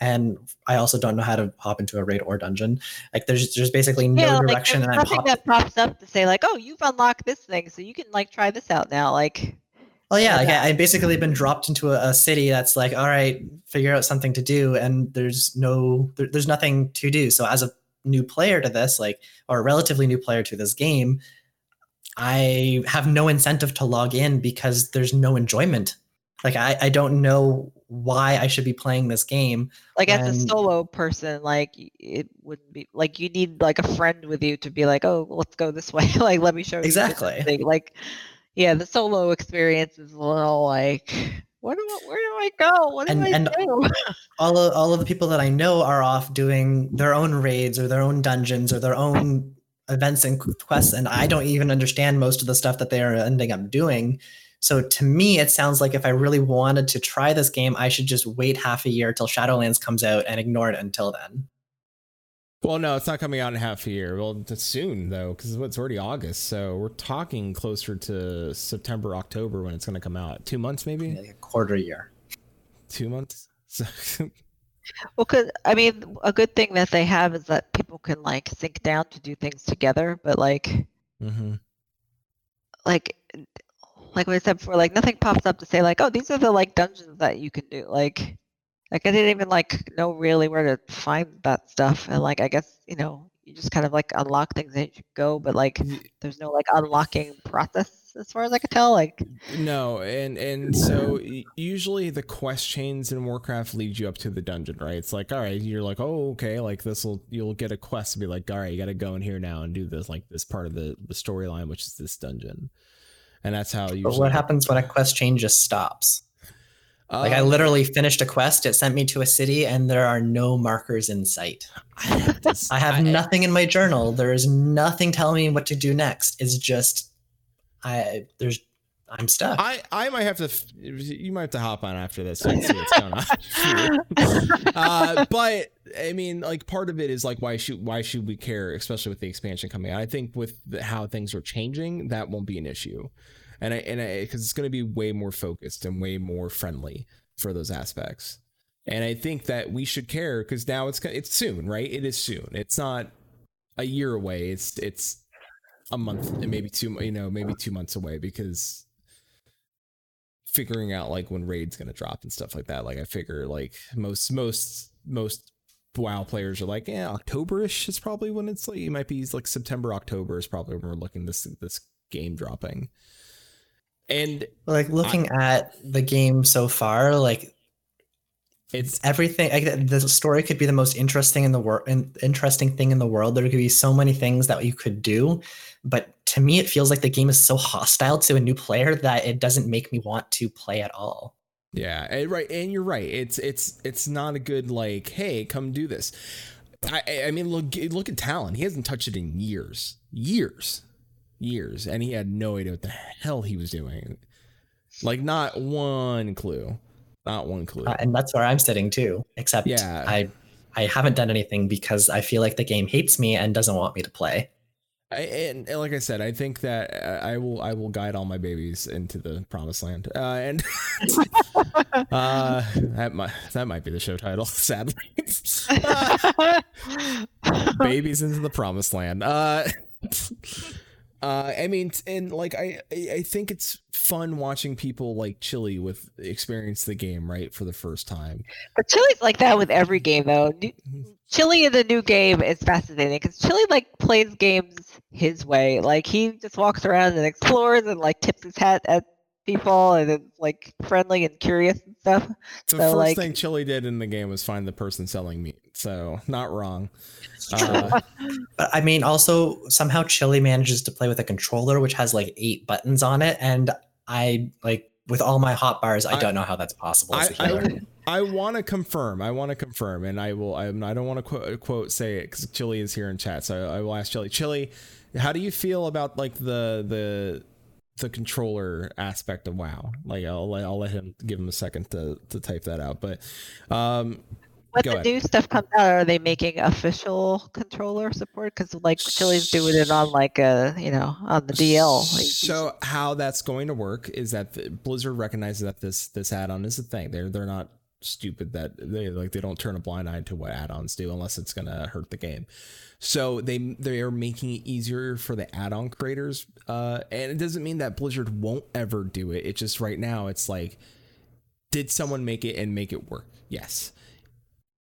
[SPEAKER 3] And I also don't know how to hop into a raid or dungeon. Like there's there's basically no
[SPEAKER 4] yeah, like
[SPEAKER 3] direction,
[SPEAKER 4] there's
[SPEAKER 3] and
[SPEAKER 4] nothing that pops up to say like, oh, you've unlocked this thing, so you can like try this out now. Like
[SPEAKER 3] Oh yeah, like. I, I've basically been dropped into a, a city that's like, all right, figure out something to do, and there's no, there, there's nothing to do. So as a new player to this, like, or a relatively new player to this game, I have no incentive to log in because there's no enjoyment. Like I, I don't know why I should be playing this game.
[SPEAKER 4] like as a solo person like it wouldn't be like you need like a friend with you to be like oh let's go this way like let me show you
[SPEAKER 3] Exactly.
[SPEAKER 4] like yeah the solo experience is a little like what do I, where do i go what do
[SPEAKER 3] And-
[SPEAKER 4] i
[SPEAKER 3] and
[SPEAKER 4] do
[SPEAKER 3] all of, all of the people that I know are off doing their own raids or their own dungeons or their own events and quests, and I don't even understand most of the stuff that they are ending up doing. So to me, it sounds like if I really wanted to try this game, I should just wait half a year till Shadowlands comes out and ignore it until then.
[SPEAKER 1] well no it's not coming out in half a year. Well it's soon though because it's already august so we're talking closer to september october when it's going to come out. Two months maybe?
[SPEAKER 3] Like a quarter year.
[SPEAKER 1] two months?
[SPEAKER 4] Well because i mean a good thing that they have is that people can like sync down to do things together but like
[SPEAKER 1] hmm
[SPEAKER 4] like like what I said before, like nothing pops up to say like, oh, these are the like dungeons that you can do. Like like I didn't even like know really where to find that stuff. And like I guess, you know, you just kind of like unlock things as you go, but like there's no like unlocking process as far as I could tell. Like
[SPEAKER 1] No, and and so usually the quest chains in Warcraft lead you up to the dungeon, right? It's like, all right, you're like, oh, okay, like this will you'll get a quest to be like, all right, you got to go in here now and do this, like this part of the the storyline, which is this dungeon, and that's how you.
[SPEAKER 3] But what happens when a quest chain just stops? Like I
[SPEAKER 1] Um,
[SPEAKER 3] literally finished a quest, it sent me to a city, and there are no markers in sight.
[SPEAKER 1] this-
[SPEAKER 3] I have nothing in my journal. There is nothing telling me what to do next. It's just I there's I'm stuck.
[SPEAKER 1] I, I might have to. You might have to hop on after this and see what's going on. uh, but I mean, like part of it is like why should why should we care, especially with the expansion coming out? I think with the, how things are changing, that won't be an issue, and I and I because it's going to be way more focused and way more friendly for those aspects. And I think that we should care because now it's it's soon, right? It is soon. It's not a year away. It's it's a month and maybe two, you know, maybe two months away because figuring out like when raid's gonna drop and stuff like that. Like I figure like most most most WoW players are like, yeah, Octoberish is probably when it's like it might be like September, October is probably when we're looking this this game dropping. And
[SPEAKER 3] like looking at the game so far, like
[SPEAKER 1] it's
[SPEAKER 3] everything like, the story could be the most interesting in the world and interesting thing in the world there could be so many things that you could do but to me it feels like the game is so hostile to a new player that it doesn't make me want to play at all
[SPEAKER 1] Yeah, and right, and you're right. It's it's it's not a good like, hey, come do this. I I- I mean, look look at Talon. He hasn't touched it in years, years, years, and he had no idea what the hell he was doing. Like, not one clue, not one clue.
[SPEAKER 3] Uh, and that's where i'm sitting too except
[SPEAKER 1] Yeah.
[SPEAKER 3] i i haven't done anything because i feel like the game hates me and doesn't want me to play
[SPEAKER 1] I, and, and like I said, I think that uh, I will I will guide all my babies into the promised land. Uh, and uh, that might that might be the show title. Sadly, babies into the promised land. Uh, I mean, and like I I think it's fun watching people like Chili with experience the game right for the first time.
[SPEAKER 4] But Chili's like that with every game, though. New-
[SPEAKER 1] Mhm.
[SPEAKER 4] Chili in the new game is fascinating because Chili like plays games his way. Like he just walks around and explores and like tips his hat at people and like friendly and curious and stuff.
[SPEAKER 1] The
[SPEAKER 4] So,
[SPEAKER 1] first
[SPEAKER 4] like-
[SPEAKER 1] thing Chili did in the game was find the person selling meat. So not wrong. Uh,
[SPEAKER 3] but i mean also somehow chili manages to play with a controller which has like eight buttons on it and i like with all my hot bars i,
[SPEAKER 1] I-
[SPEAKER 3] don't know how that's possible as a
[SPEAKER 1] I,
[SPEAKER 3] healer.
[SPEAKER 1] I, I want to confirm. I want to confirm, and I will. I'm, I don't want to quote, quote say it because Chili is here in chat, so I will ask Chili. Chili, how do you feel about like the the the controller aspect of WoW? Like, I'll let I'll let him give him a second to to type that out. But um,
[SPEAKER 4] When the
[SPEAKER 1] ahead.
[SPEAKER 4] new stuff comes out, are they making official controller support? Because like Chili's doing it on like a you know on the DL.
[SPEAKER 1] So how that's going to work is that Blizzard recognizes that this this add-on is a thing. They're they're not stupid that they like they don't turn a blind eye to what add-ons do unless it's going to hurt the game. So they they are making it easier for the add-on creators, uh, and it doesn't mean that Blizzard won't ever do it. It's just right now it's like, did someone make it and make it work? Yes.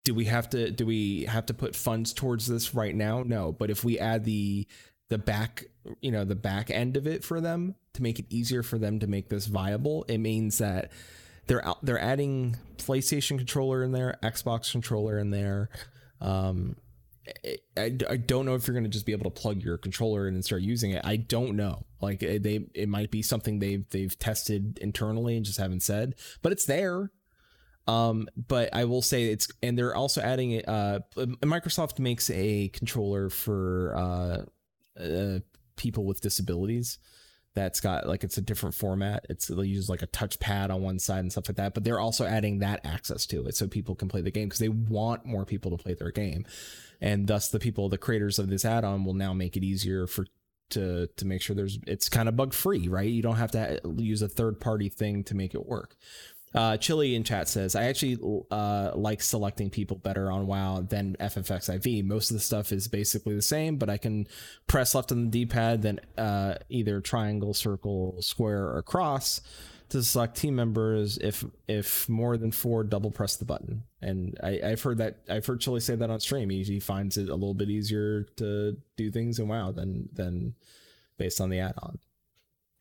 [SPEAKER 1] Do we have to do we have to put funds towards this right now? No. But if we add the the back you know the back end of it for them to make it easier for them to make this viable, it means that they're they're adding PlayStation controller in there, Xbox controller in there. Um, I, I, don't know if you're going to just be able to plug your controller in and start using it. I don't know. Like they, it might be something they've they've tested internally and just haven't said, but it's there. Um, but I will say it's, and they're also adding it. Uh, Microsoft makes a controller for uh, uh people with disabilities that's got like it's a different format. It's they'll use like a touchpad on one side and stuff like that. But they're also adding that access to it so people can play the game because they want more people to play their game, and thus the people, the creators of this add-on, will now make it easier for to to make sure there's it's kind of bug free, right? You don't have to uh, use a third party thing to make it work. Uh, Chili in chat says, I actually uh, like selecting people better on WoW than FFXIV. Most of the stuff is basically the same, but I can press left on the D-pad, then uh, either triangle, circle, square, or cross to select team members. If if more than four, double press the button. And I, I've heard that I've heard Chili say that on stream. He, he finds it a little bit easier to do things in WoW than than based on the add-on.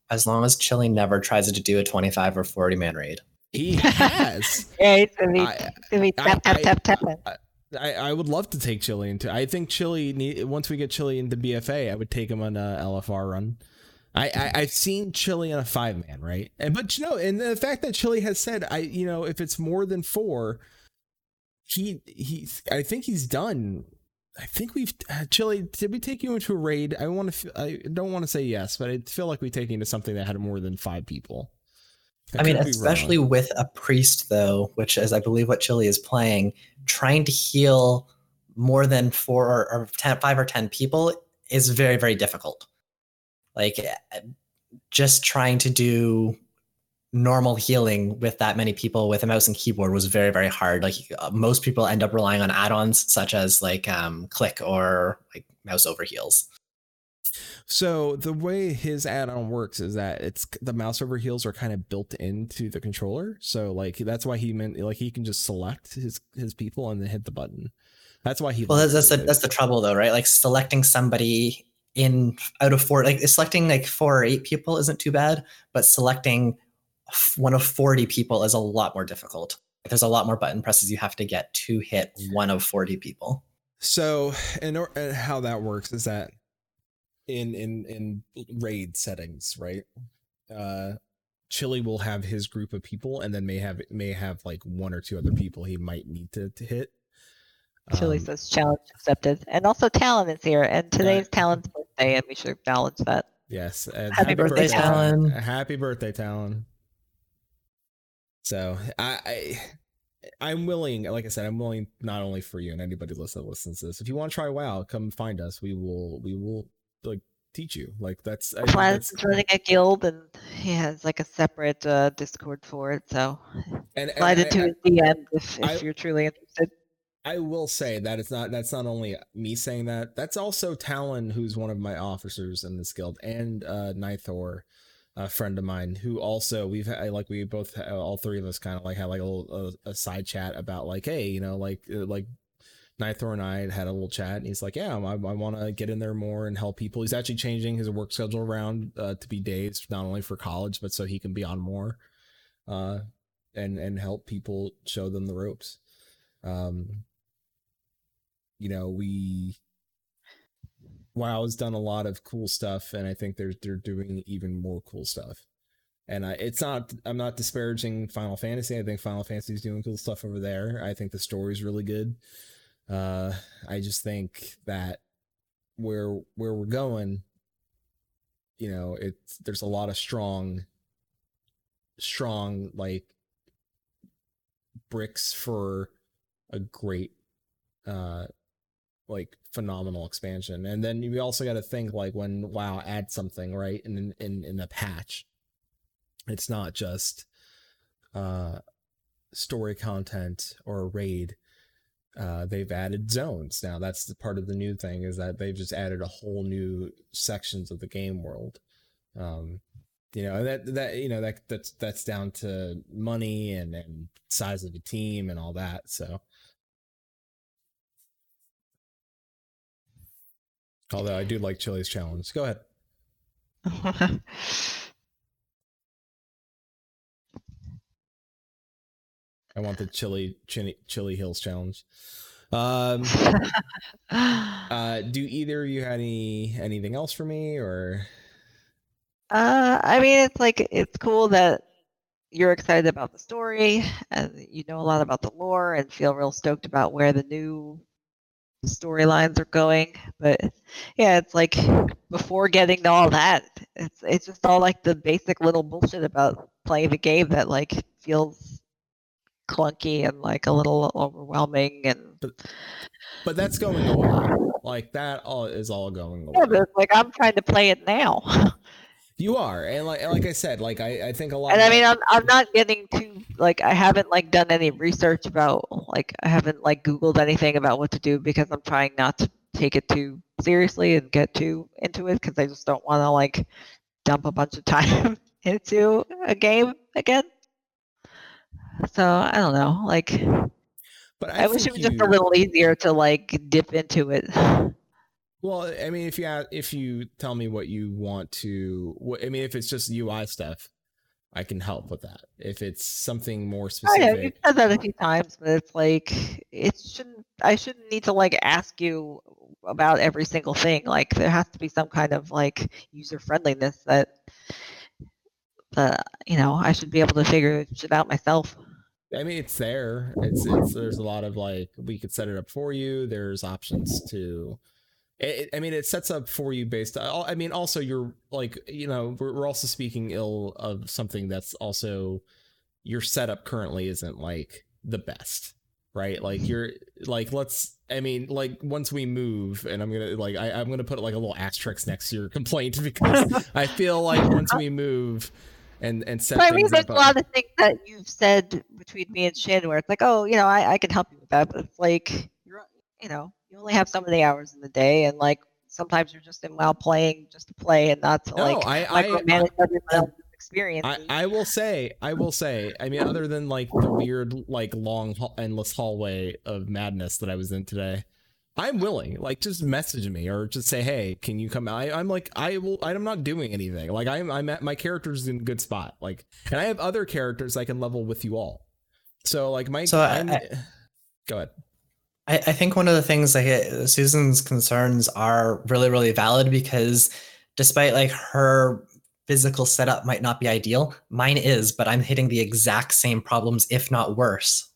[SPEAKER 3] as long as chili never tries to do a 25 or 40 man raid
[SPEAKER 1] He has.
[SPEAKER 4] yeah, it's gonna be,
[SPEAKER 1] I-
[SPEAKER 4] gonna be
[SPEAKER 1] I-
[SPEAKER 4] tap tap
[SPEAKER 1] I-
[SPEAKER 4] tap.
[SPEAKER 1] I, I would love to take Chili into. I think Chili need once we get Chili into BFA, I would take him on a LFR run. I, I I've seen Chili on a five man, right? And but you know, and the fact that Chili has said, I you know, if it's more than four, he he, I think he's done. I think we've uh, Chili. Did we take you into a raid? I want to. I don't want to say yes, but I feel like we take you into something that had more than five people.
[SPEAKER 3] I mean, especially
[SPEAKER 1] wrong.
[SPEAKER 3] with a priest, though, which is, I believe, what Chili is playing, trying to heal more than four or, or ten, five or 10 people is very, very difficult. Like, eh, just trying to do normal healing with that many people with a mouse and keyboard was very, very hard. Like, uh, most people end up relying on add ons such as like um, Clique or like mouse over heals.
[SPEAKER 1] So the way his add-on works is that it's the mouse over heals are kind of built into the controller. So like that's why he meant like he can just select his his people and then hit the button. That's why he.
[SPEAKER 3] Well, that's that's the, that's the trouble though, right? Like selecting somebody in out of four, like selecting like four or eight people isn't too bad, but selecting one of forty people is a lot more difficult. There's a lot more button presses you have to get to hit one of forty people.
[SPEAKER 1] So, and, and uh, how that works is that in in in raid settings, right? Uh Chili will have his group of people and then may have may have like one or two other people he might need to, to hit.
[SPEAKER 4] Chili
[SPEAKER 1] Um,
[SPEAKER 4] says challenge accepted. And also Talon is here, and today's Talon's birthday, and we should acknowledge that.
[SPEAKER 1] Yes. and
[SPEAKER 3] Happy birthday, Talon.
[SPEAKER 1] Happy birthday, Talon. So I, I I'm willing, like I said, I'm willing not only for you and anybody listen that listens to this. If you want to try WoW, come find us. We will we will like teach you. Like that's I that's-
[SPEAKER 4] running a guild, and he has like a separate uh, Discord for it. So
[SPEAKER 1] and,
[SPEAKER 4] slide into his DM if, if
[SPEAKER 1] I-
[SPEAKER 4] you're truly interested.
[SPEAKER 1] I will say that it's not that's not only me saying that. That's also Talon, who's one of my officers in this guild, and uh Nithor, a friend of mine, who also we've had like we both all three of us kind of like had like a little a, a side chat about like hey you know like uh, like Nithor and I had a little chat, and he's like, yeah, I, I want to get in there more and help people. He's actually changing his work schedule around uh, to be days, not only for college, but so he can be on more, uh, and and help people show them the ropes. Um, you know, we WoW has done a lot of cool stuff, and I think they're they're doing even more cool stuff. And I, it's not I'm not disparaging Final Fantasy. I think Final Fantasy is doing cool stuff over there. I think the story's really good. Uh, I just think that where where we're going, you know, it's there's a lot of strong, strong like bricks for a great uh like phenomenal expansion. And then you also got to think like when wow adds something right? In in in a patch. It's not just uh story content or a raid uh they've added zones. Now that's the part of the new thing is that they've just added a whole new sections of the game world. Um you know that that you know that that's that's down to money and and size of the team and all that so. Although i do like chili's challenge. Go ahead i want the chili chili, chili hills challenge um uh do either of you had any anything else for me or
[SPEAKER 4] Uh, I mean, it's like it's cool that you're excited about the story and you know a lot about the lore and feel real stoked about where the new storylines are going. But yeah, it's like before getting to all that, it's it's just all like the basic little bullshit about playing the game that like feels clunky and like a little overwhelming and
[SPEAKER 1] but that's going away like that all is all going away
[SPEAKER 4] yeah, but like I'm trying to play it now.
[SPEAKER 1] You are, and like like I said, like I, I think a lot.
[SPEAKER 4] and I mean, I'm I'm not getting too like I haven't like done any research about like I haven't like Googled anything about what to do because I'm trying not to take it too seriously and get too into it because I just don't want to like dump a bunch of time into a game again. So I don't know, like
[SPEAKER 1] but
[SPEAKER 4] I, wish it was just a little easier to like dip into it.
[SPEAKER 1] Well, I mean, if you a- if you tell me what you want to, wh- I mean, if it's just UI stuff, I can help with that. If it's something more
[SPEAKER 4] Oh you've
[SPEAKER 1] specific,
[SPEAKER 4] said that a few times, but it's like it shouldn't. I shouldn't need to like ask you about every single thing. Like there has to be some kind of like user friendliness that that you know I should be able to figure it out myself.
[SPEAKER 1] I mean, it's there. It's, it's there's a lot of like we could set it up for you. There's options to. It, I mean, it sets up for you based. I mean, also you're like you know we're, we're also speaking ill of something that's also your setup currently isn't like the best, right? Like you're like let's. I mean, like once we move, and I'm gonna like I, I'm gonna put like a little asterisk next to your complaint because I feel like once we move and and set
[SPEAKER 4] But I mean, there's
[SPEAKER 1] up,
[SPEAKER 4] a lot of things that you've said between me and Shannon where it's like, oh, you know, I, I can help you with that, but it's like, you're, you know, you only have so many hours in the day, and like sometimes you're just in while playing just to play and not to
[SPEAKER 1] No,
[SPEAKER 4] like
[SPEAKER 1] I- I-
[SPEAKER 4] everyone else's experience.
[SPEAKER 1] I, I will say, I will say, I mean, other than like the weird, like long, endless hallway of madness that I was in today, I'm willing. Like, just message me or just say, hey, can you come? I, I'm like, I will. I'm not doing anything. Like, I'm, I'm at my character's in a good spot. Like, and I have other characters I can level with you all. So, like, my,
[SPEAKER 3] So I-
[SPEAKER 1] I'm, go ahead.
[SPEAKER 3] I, I think one of the things like Susan's concerns are really, really valid because despite like her physical setup might not be ideal, mine is, but I'm hitting the exact same problems, if not worse.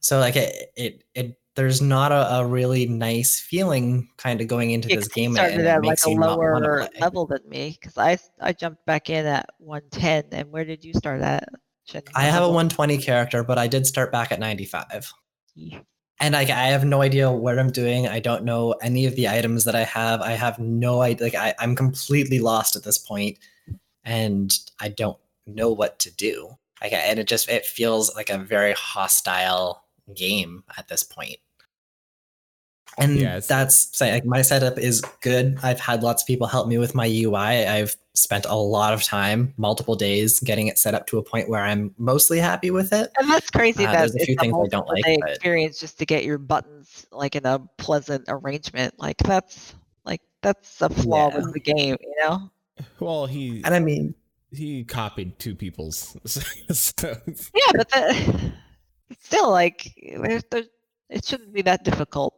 [SPEAKER 3] So like it it, it there's not a, a really nice feeling kind of going into
[SPEAKER 4] this
[SPEAKER 3] this
[SPEAKER 4] 'cause you
[SPEAKER 3] game.
[SPEAKER 4] started
[SPEAKER 3] and
[SPEAKER 4] at like a
[SPEAKER 3] you not wanna
[SPEAKER 4] lower level than me because I I jumped back in at 110, and where did you start at? Shin?
[SPEAKER 3] I have a 120 character, but I did start back at 95.
[SPEAKER 4] Yeah.
[SPEAKER 3] and like I have no idea what I'm doing. I don't know any of the items that I have. I have no idea. Like I, I'm completely lost at this point, and I don't know what to do. Like, and it just it feels like a very hostile game at this point. And
[SPEAKER 1] Yeah,
[SPEAKER 3] that's say like my setup is good. I've had lots of people help me with my UI. I've spent a lot of time, multiple days, getting it set up to a point where I'm mostly happy with it.
[SPEAKER 4] And that's crazy
[SPEAKER 3] Uh,
[SPEAKER 4] that
[SPEAKER 3] there's a few things I don't like,
[SPEAKER 4] day
[SPEAKER 3] but-
[SPEAKER 4] experience just to get your buttons like in a pleasant arrangement. Like that's like that's a flaw
[SPEAKER 3] Yeah.
[SPEAKER 4] with the game, you know?
[SPEAKER 1] Well, he
[SPEAKER 3] And I mean,
[SPEAKER 1] he copied two people's. so,
[SPEAKER 4] Yeah, but the, still, like, it shouldn't be that difficult.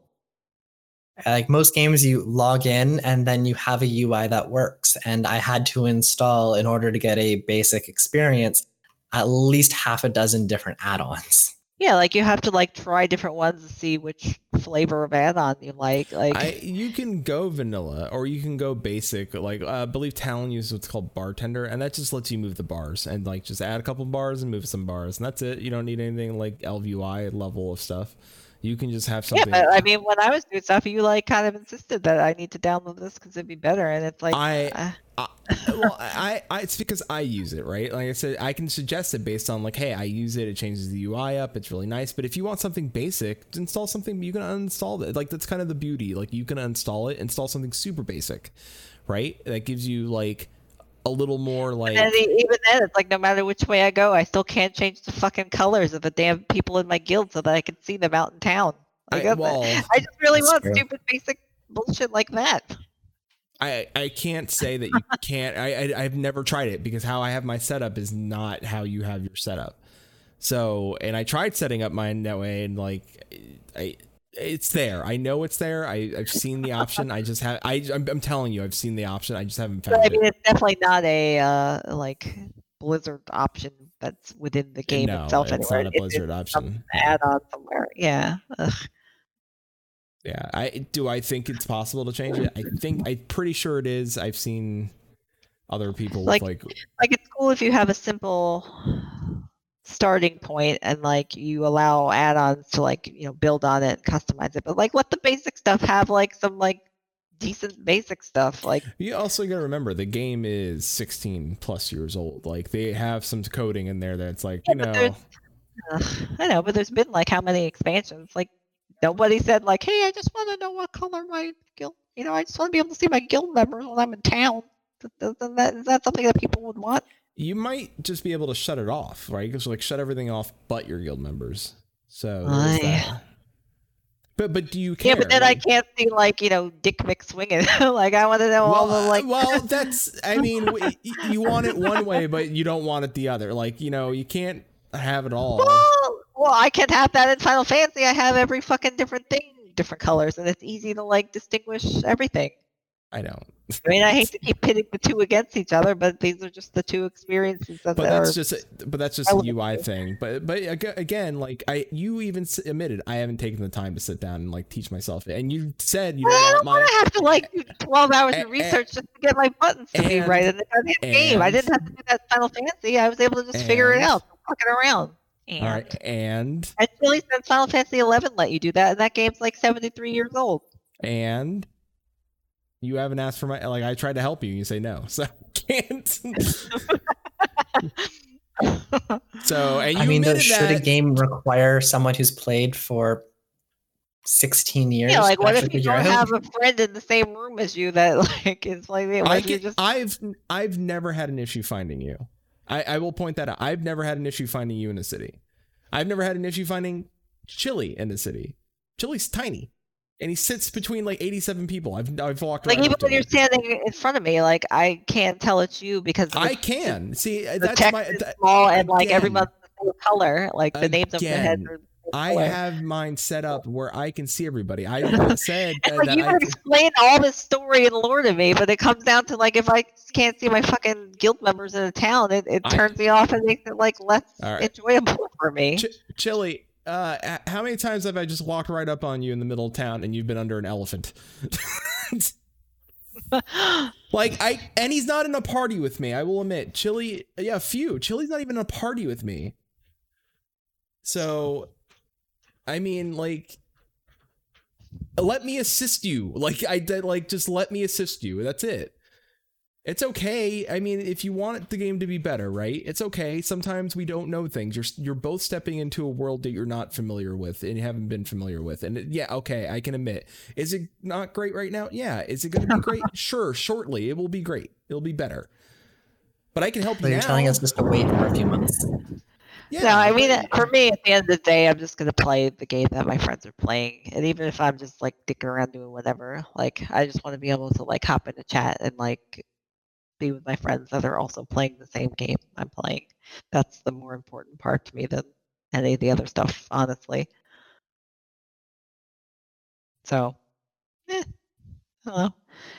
[SPEAKER 3] like most games you log in and then you have a ui that works and i had to install in order to get a basic experience at least half a dozen different add-ons
[SPEAKER 4] Yeah, like you have to like try different ones to see which flavor of add-on you like. Like,
[SPEAKER 1] I you can go vanilla or you can go basic. Like uh, I believe Talon uses what's called bartender, and that just lets you move the bars and like just add a couple bars and move some bars, and that's it. You don't need anything like ElvUI level of stuff. You can just have
[SPEAKER 4] yeah,
[SPEAKER 1] something.
[SPEAKER 4] but I mean, when I was doing stuff, you like kind of insisted that I need to download this because it'd be better, and it's like,
[SPEAKER 1] I-
[SPEAKER 4] uh,
[SPEAKER 1] I, well, I, I, it's because I use it, right? Like I said, I can suggest it based on like, hey, I use it. It changes the UI up. It's really nice. But if you want something basic, install something. You can uninstall it. Like that's kind of the beauty. Like you can uninstall it, install something super basic, right? That gives you like a little more like.
[SPEAKER 4] and even then, it's like no matter which way I go, I still can't change the fucking colors of the damn people in my guild so that I can see them out in town. Like,
[SPEAKER 1] I,
[SPEAKER 4] that's-
[SPEAKER 1] well,
[SPEAKER 4] I just really want
[SPEAKER 3] true.
[SPEAKER 4] stupid basic bullshit like that.
[SPEAKER 1] I I can't say that you can't. I, I I've never tried it because how I have my setup is not how you have your setup. So, and I tried setting up mine that way, and like, I it's there. I know it's there. I I've seen the option. I just have. I I'm, I'm telling you, I've seen the option. I just haven't found
[SPEAKER 4] I mean,
[SPEAKER 1] it.
[SPEAKER 4] it's definitely not a uh, like Blizzard option that's within the game
[SPEAKER 1] no,
[SPEAKER 4] itself.
[SPEAKER 1] it's
[SPEAKER 4] anywhere.
[SPEAKER 1] not a Blizzard
[SPEAKER 4] it's
[SPEAKER 1] option.
[SPEAKER 4] add-on somewhere. Yeah. Ugh.
[SPEAKER 1] Yeah. I do. I think it's possible to change it. I think I'm pretty sure it is. I've seen other people
[SPEAKER 4] Like-
[SPEAKER 1] with like
[SPEAKER 4] Like it's cool if you have a simple starting point and like you allow add-ons to like you know build on it customize it but like let the basic stuff have like some like decent basic stuff like
[SPEAKER 1] You also got to remember the game is 16 plus years old. Like they have some coding in there that's like, you
[SPEAKER 4] Yeah, but
[SPEAKER 1] know,
[SPEAKER 4] Ugh, I know, but there's been like how many expansions? Like nobody said like, "Hey, I just want to know what color my guild." You know, I just want to be able to see my guild members when I'm in town. Th- that- Is that something that people would want?
[SPEAKER 1] You might just be able to shut it off, right? Because like shut everything off but your guild members. So, that. but but do you care?
[SPEAKER 4] Yeah, but then I can't see like you know Dick McSwinging. like I want to know all the like.
[SPEAKER 1] well, that's. I mean, w- y- you want it one way, but you don't want it the other. Like you know, you can't have it all.
[SPEAKER 4] well, well, I can have that in Final Fantasy. I have every fucking different thing different colors, and it's easy to like distinguish everything.
[SPEAKER 1] I don't.
[SPEAKER 4] I mean, I hate to keep pitting the two against each other, but these are just the two experiences that
[SPEAKER 1] But
[SPEAKER 4] are.
[SPEAKER 1] that's just a, but that's just
[SPEAKER 4] I
[SPEAKER 1] a
[SPEAKER 4] would
[SPEAKER 1] UI
[SPEAKER 4] agree.
[SPEAKER 1] thing. But but again, like I you even admitted I haven't taken the time to sit down and like teach myself. And you said you
[SPEAKER 4] Well, I
[SPEAKER 1] don't
[SPEAKER 4] don't
[SPEAKER 1] want
[SPEAKER 4] want
[SPEAKER 1] my
[SPEAKER 4] to have to like do 12 hours
[SPEAKER 1] A-
[SPEAKER 4] of research just to get my buttons to be right in the goddamn game. I didn't have to do that Final Fantasy. I was able to just figure it
[SPEAKER 1] and-
[SPEAKER 4] out, fucking around. And,
[SPEAKER 1] all right. And
[SPEAKER 4] and really, since Final Fantasy 11 let you do that, and that game's like 73 years old.
[SPEAKER 1] and you haven't asked for my like I tried to help you. You say no, so can't. so and you
[SPEAKER 3] I mean,
[SPEAKER 1] admitted
[SPEAKER 3] does, should a game require someone who's played for 16 years?
[SPEAKER 4] yeah, like what if you don't
[SPEAKER 3] out?
[SPEAKER 4] have a friend in the same room as you that like is like, why
[SPEAKER 1] I
[SPEAKER 4] don't you
[SPEAKER 1] can,
[SPEAKER 4] just
[SPEAKER 1] I've I've never had an issue finding you. I, I will point that out. I've never had an issue finding you in a city. I've never had an issue finding Chili in the city. Chili's tiny, and he sits between like eighty-seven people. I've I've walked
[SPEAKER 4] like even when you're
[SPEAKER 1] him.
[SPEAKER 4] standing in front of me, like I can't tell it's you because the,
[SPEAKER 1] I can see
[SPEAKER 4] the
[SPEAKER 1] that's
[SPEAKER 4] text
[SPEAKER 1] my.
[SPEAKER 4] is
[SPEAKER 1] that-
[SPEAKER 4] small and like
[SPEAKER 1] again-
[SPEAKER 4] everyone's the same color. Like the names of the heads are.
[SPEAKER 1] I have mine set up where I can see everybody. I said
[SPEAKER 4] And like
[SPEAKER 1] that
[SPEAKER 4] you
[SPEAKER 1] I
[SPEAKER 4] explain all this story and lore to me, but it comes down to like if I can't see my fucking guild members in a town, it, it
[SPEAKER 1] I-
[SPEAKER 4] turns me off and makes it like less
[SPEAKER 1] right.
[SPEAKER 4] enjoyable for me.
[SPEAKER 1] Ch- Chili, uh, how many times have I just walked right up on you in the middle of town and you've been under an elephant? like I and he's not in a party with me. I will admit, Chili. Yeah, few. Chili's not even in a party with me. So, I mean, like, let me assist you. Like I did. Like just let me assist you. That's it. It's okay. I mean, if you want the game to be better, right? It's okay. Sometimes we don't know things. You're you're both stepping into a world that you're not familiar with and you haven't been familiar with. And it- yeah, okay, I can admit. Is it not great right now? Yeah. Is it going to be great? sure. Shortly, it will be great. It'll be better. But I can help
[SPEAKER 3] But
[SPEAKER 1] you
[SPEAKER 3] you're
[SPEAKER 1] now.
[SPEAKER 3] telling us just to wait for a few months. Yeah.
[SPEAKER 4] no, I mean,
[SPEAKER 1] uh,
[SPEAKER 4] for me, at the end of the day, I'm just gonna play the game that my friends are playing, and even if I'm just like dicking around doing whatever, like I just want to be able to like hop into chat and like be with my friends that are also playing the same game I'm playing. That's the more important part to me than any of the other stuff, honestly. So, eh, I don't know.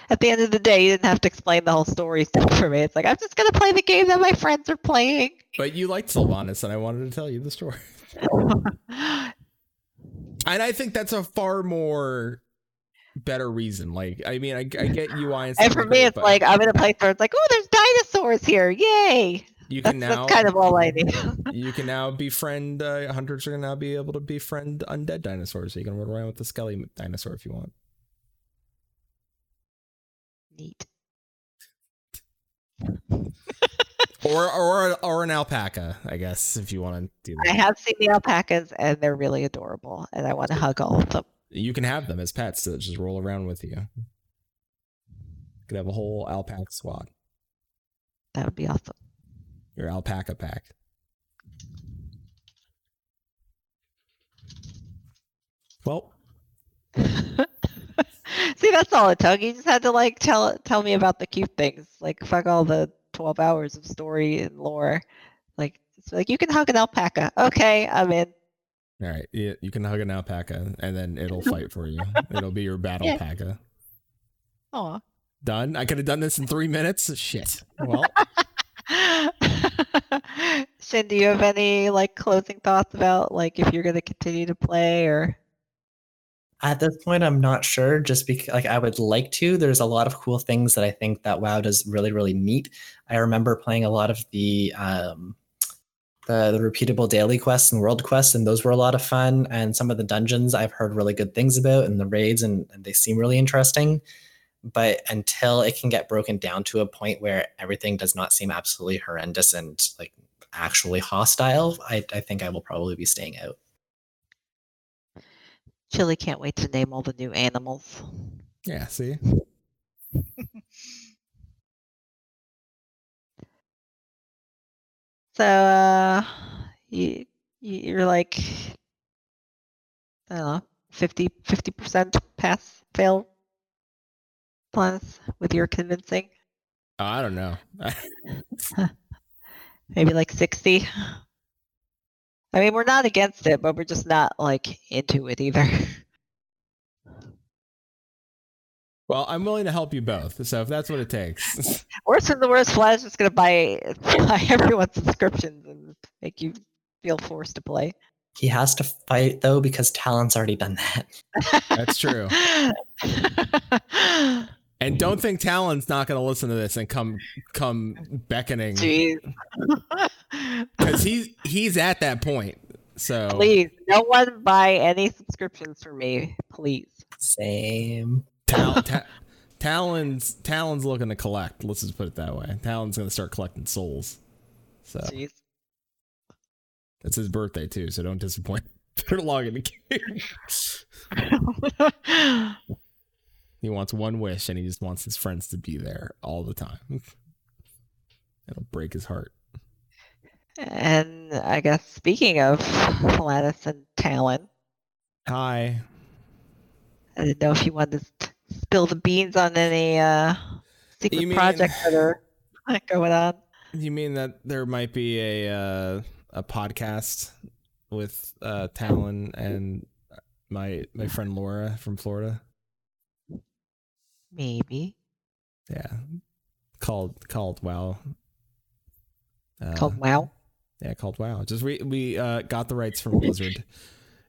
[SPEAKER 4] At the end of the day, you didn't have to explain the whole story stuff for me. It's like I'm just gonna play the game that my friends are playing.
[SPEAKER 1] But you liked Sylvanas, and I wanted to tell you the story. And I think that's a far more better reason. Like, I mean, I, I get UI and.
[SPEAKER 4] And for me, it's
[SPEAKER 1] but
[SPEAKER 4] like I'm in a place where it's like, oh, there's dinosaurs here! Yay!
[SPEAKER 1] you
[SPEAKER 4] That's,
[SPEAKER 1] can now
[SPEAKER 4] that's kind of all I need.
[SPEAKER 1] you can now befriend uh, hunters are gonna now be able to befriend undead dinosaurs. So you can run around with the skelly dinosaur if you want.
[SPEAKER 4] Neat.
[SPEAKER 1] Or or or an alpaca, I guess, if you want to do that.
[SPEAKER 4] I have seen the alpacas, and they're really adorable, and I want to hug all of them.
[SPEAKER 1] You can have them as pets that just roll around with you. You could have a whole alpaca squad.
[SPEAKER 4] That would be awesome.
[SPEAKER 1] Your alpaca pack. Well,
[SPEAKER 4] See, that's all it took. You just had to like tell tell me about the cute things. Like fuck all the twelve hours of story and lore. Like it's like you can hug an alpaca. Okay, I'm in.
[SPEAKER 1] All right. You, you can hug an alpaca and then it'll fight for you. It'll be your battle
[SPEAKER 4] Yeah.
[SPEAKER 1] paca.
[SPEAKER 4] Aw.
[SPEAKER 1] Done. I could have done this in three minutes. Shit. Well,
[SPEAKER 4] Shin, do you have any like closing thoughts about like if you're gonna continue to play or
[SPEAKER 3] At this point, I'm not sure. Just because, like, I would like to. There's a lot of cool things that I think that WoW does really, really neat. I remember playing a lot of the um, the the repeatable daily quests and world quests, and those were a lot of fun. And some of the dungeons I've heard really good things about, and the raids, and, and they seem really interesting. But until it can get broken down to a point where everything does not seem absolutely horrendous and like actually hostile, I, I think I will probably be staying out.
[SPEAKER 4] Chili can't wait to name all the new animals.
[SPEAKER 1] yeah. See.
[SPEAKER 4] So uh you you- you're like I don't know, 50 percent pass fail plus with your convincing.
[SPEAKER 1] Oh, I don't know.
[SPEAKER 4] Maybe like 60. I mean, we're not against it, but we're just not like into it either.
[SPEAKER 1] Well, I'm willing to help you both. So if that's what it takes.
[SPEAKER 4] Worst of the worst, Vlad is just gonna buy buy everyone's subscriptions and make you feel forced to play.
[SPEAKER 3] He has to fight though because Talon's already done that.
[SPEAKER 1] That's true. And don't think Talon's not going to listen to this and come come beckoning because he he's at that point. So
[SPEAKER 4] Please, no one buy any subscriptions for me, please.
[SPEAKER 3] Same.
[SPEAKER 1] Tal- Ta- Talon's Talon's looking to collect. Let's just put it that way. Talon's going to start collecting souls. So
[SPEAKER 4] Jeez.
[SPEAKER 1] it's his birthday too. So don't disappoint. Better log in the game. He wants one wish, and he just wants his friends to be there all the time. It'll break his heart.
[SPEAKER 4] and I guess speaking of Alanis and Talon,
[SPEAKER 1] Hi.
[SPEAKER 4] I didn't know if you wanted to s- spill the beans on any uh, secret
[SPEAKER 1] mean-
[SPEAKER 4] projects that are going on.
[SPEAKER 1] You mean that there might be a uh, a podcast with uh, Talon and my my friend Laura from Florida?
[SPEAKER 4] Maybe
[SPEAKER 1] Yeah, called called Wow. Uh,
[SPEAKER 4] called Wow.
[SPEAKER 1] yeah, called Wow. Just we we uh, got the rights from Blizzard,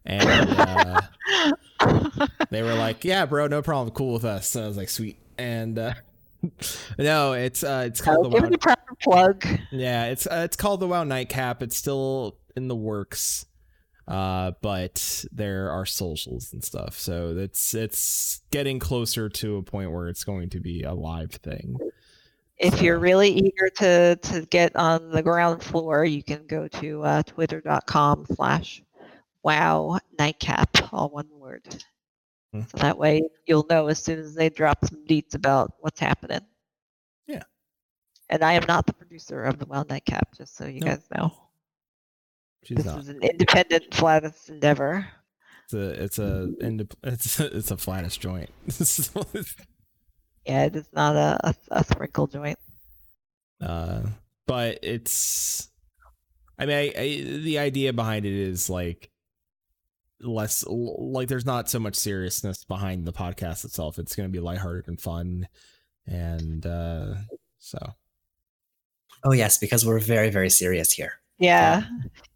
[SPEAKER 1] and uh, they were like, "Yeah, bro, no problem, cool with us." So I was like, "Sweet." And uh, no, it's uh, it's called the
[SPEAKER 4] give
[SPEAKER 1] Wow.
[SPEAKER 4] it a proper plug.
[SPEAKER 1] Yeah, it's uh, it's called the WoW Nightcap. It's still in the works, uh, but there are socials and stuff, so it's it's getting closer to a point where it's going to be a live thing.
[SPEAKER 4] If you're really eager to to get on the ground floor, you can go to uh, twitter.com slash wow nightcap, all one word.
[SPEAKER 1] Hmm.
[SPEAKER 4] So that way you'll know as soon as they drop some deets about what's happening.
[SPEAKER 1] Yeah.
[SPEAKER 4] And I am not the producer of the Wow Nightcap, just so you
[SPEAKER 1] No.
[SPEAKER 4] guys know.
[SPEAKER 1] She's
[SPEAKER 4] This
[SPEAKER 1] not.
[SPEAKER 4] is an independent flatus endeavor.
[SPEAKER 1] It's a it's a it's a, it's a flattest joint.
[SPEAKER 4] Yeah, it is not a, a, a sprinkle joint.
[SPEAKER 1] uh, but it's. I mean, I, I, the idea behind it is like less like there's not so much seriousness behind the podcast itself. It's going to be lighthearted and fun, and uh, so
[SPEAKER 3] Oh yes, because we're very, very serious here.
[SPEAKER 4] Yeah.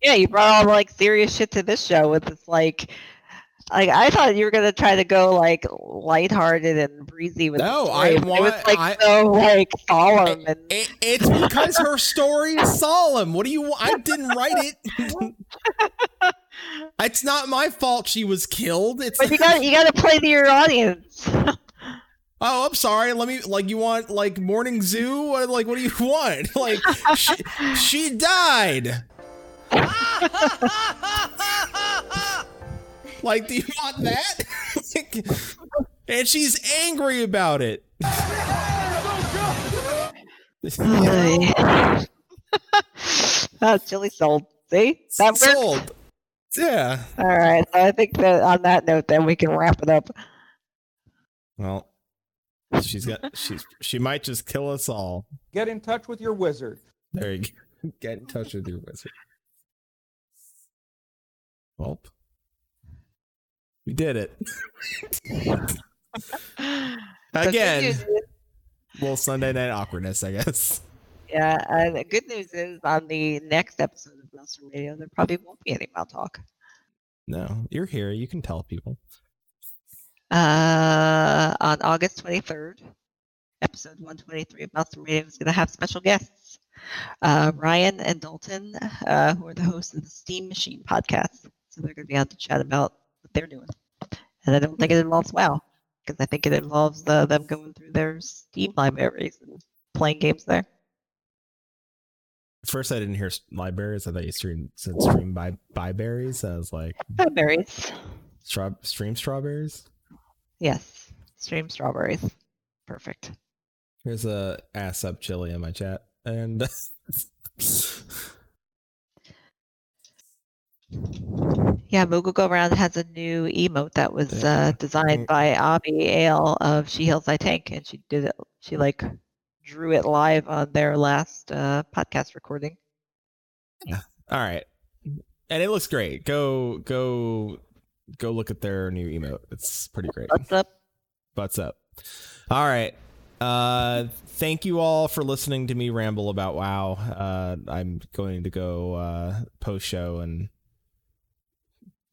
[SPEAKER 4] Yeah, you brought all the like serious shit to this show with this like like I thought you were gonna try to go like lighthearted and breezy with the
[SPEAKER 1] No, I
[SPEAKER 4] but it was
[SPEAKER 1] want-
[SPEAKER 4] like
[SPEAKER 1] I-
[SPEAKER 4] so like solemn and
[SPEAKER 1] It, it's because her story is solemn. What do you? want? I didn't write it. it's not my fault she was killed. It's
[SPEAKER 4] but you got you got to play to your audience.
[SPEAKER 1] oh, I'm sorry. Let me like you want like morning zoo. What, like what do you want? Like she, she died. like, do you want that? Like, and she's angry about it.
[SPEAKER 4] oh, chili sold. See that.
[SPEAKER 1] Sold. Yeah.
[SPEAKER 4] All right, so I think that on that note, then we can wrap it up.
[SPEAKER 1] Well, she's got she's she might just kill us all.
[SPEAKER 5] Get in touch with your wizard.
[SPEAKER 1] There you go. Get in touch with your wizard. Well, we did it again.
[SPEAKER 4] is-
[SPEAKER 1] Well, Sunday night awkwardness, I guess.
[SPEAKER 4] Yeah, and the good news is on the next episode Maelstrom Radio, there probably won't be any Mal Talk.
[SPEAKER 1] No, you're here. You can tell people.
[SPEAKER 4] Uh, on August 23rd, episode 123 of Maelstrom Radio is going to have special guests. Uh, Ryan and Dalton, uh, who are the hosts of the Steam Machine podcast. So they're going to be on to chat about what they're doing. And I don't think it involves WoW, because I think it involves uh, them going through their Steam libraries and playing games there.
[SPEAKER 1] First, I didn't hear libraries. I thought you streamed said stream by by berries. I was like,
[SPEAKER 4] Berries.
[SPEAKER 1] straw, stream strawberries.
[SPEAKER 4] Yes, stream strawberries. Perfect.
[SPEAKER 1] Here's a ass up chili in my chat, and
[SPEAKER 4] Yeah, Moogle Go Around has a new emote that was
[SPEAKER 1] Yeah.
[SPEAKER 4] uh, designed by Abby Ale of She Heals I Tank, and she did it. She like drew it live on their last uh, podcast recording.
[SPEAKER 1] all right, and it looks great. Go go go look at their new emote. It's pretty great.
[SPEAKER 4] What's up?
[SPEAKER 1] Butts up. All right. Uh, thank you all for listening to me ramble about WoW. Uh, I'm going to go uh, post show and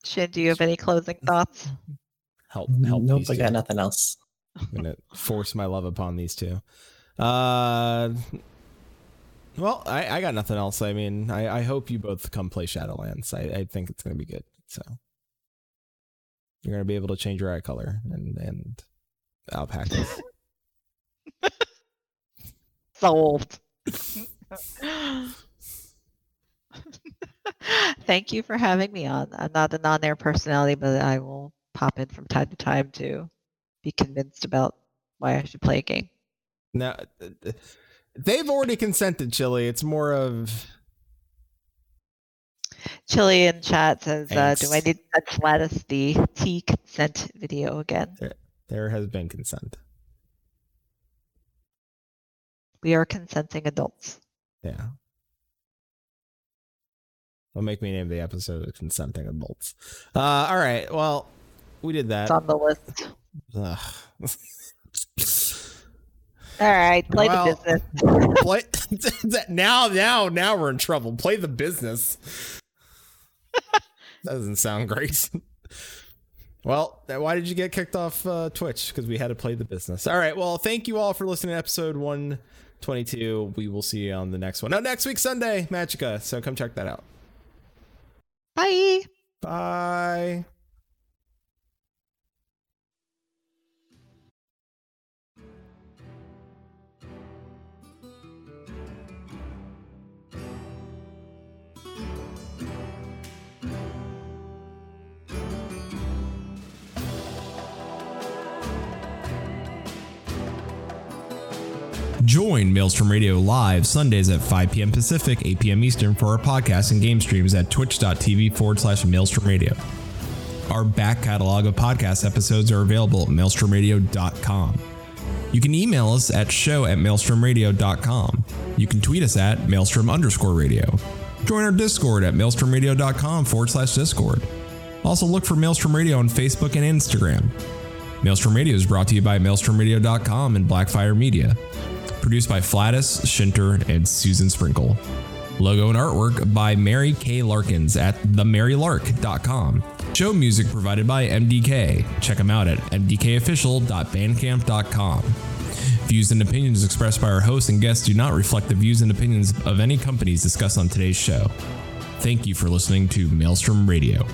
[SPEAKER 4] Shin, do you have any closing thoughts?
[SPEAKER 1] help help.
[SPEAKER 3] Nope,
[SPEAKER 1] these
[SPEAKER 3] I
[SPEAKER 1] two.
[SPEAKER 3] got nothing else.
[SPEAKER 1] I'm gonna force my love upon these two. Uh, well, I, I got nothing else. I mean, I, I hope you both come play Shadowlands. I, I think it's gonna be good. So you're gonna be able to change your eye color and and alpacas.
[SPEAKER 4] Sold. Thank you for having me on. I'm not a non-air personality, but I will pop in from time to time to be convinced about why I should play a game.
[SPEAKER 1] Now, they've already consented, Chili. It's more of
[SPEAKER 4] Chili in chat says, uh, "Do I need to touch Lattice the T consent video again?"
[SPEAKER 1] there has been consent.
[SPEAKER 4] We are consenting adults.
[SPEAKER 1] Yeah. Don't make me name the episode of consenting adults. Uh, all right. Well, we did that.
[SPEAKER 4] It's on the list. All right, play
[SPEAKER 1] Well-
[SPEAKER 4] the business.
[SPEAKER 1] Play now, now, now we're in trouble. Play the business. Doesn't sound great. Well, why did you get kicked off uh, Twitch? Because we had to play the business. All right. Well, thank you all for listening to episode 122. We will see you on the next one. No, next week, Sunday, Magicka. So come check that out.
[SPEAKER 4] Bye.
[SPEAKER 1] Bye.
[SPEAKER 6] Join Maelstrom Radio live Sundays at 5 p.m. Pacific, 8 p.m. Eastern for our podcast and game streams at twitch.tv forward slash Maelstrom Radio. Our back catalog of podcast episodes are available at maelstromradio.com. You can email us at show at maelstromradio.com. You can tweet us at maelstrom underscore radio. Join our Discord at maelstromradio.com forward slash Discord. Also look for Maelstrom Radio on Facebook and Instagram. Maelstrom Radio is brought to you by maelstromradio.com and Blackfire Media. Produced by Flatus, Shinter, and Susan Sprinkle. Logo and artwork by Mary K. Larkins at themarylark.com. Show music provided by MDK. Check them out at mdkofficial.bandcamp.com. Views and opinions expressed by our hosts and guests do not reflect the views and opinions of any companies discussed on today's show. Thank you for listening to Maelstrom Radio.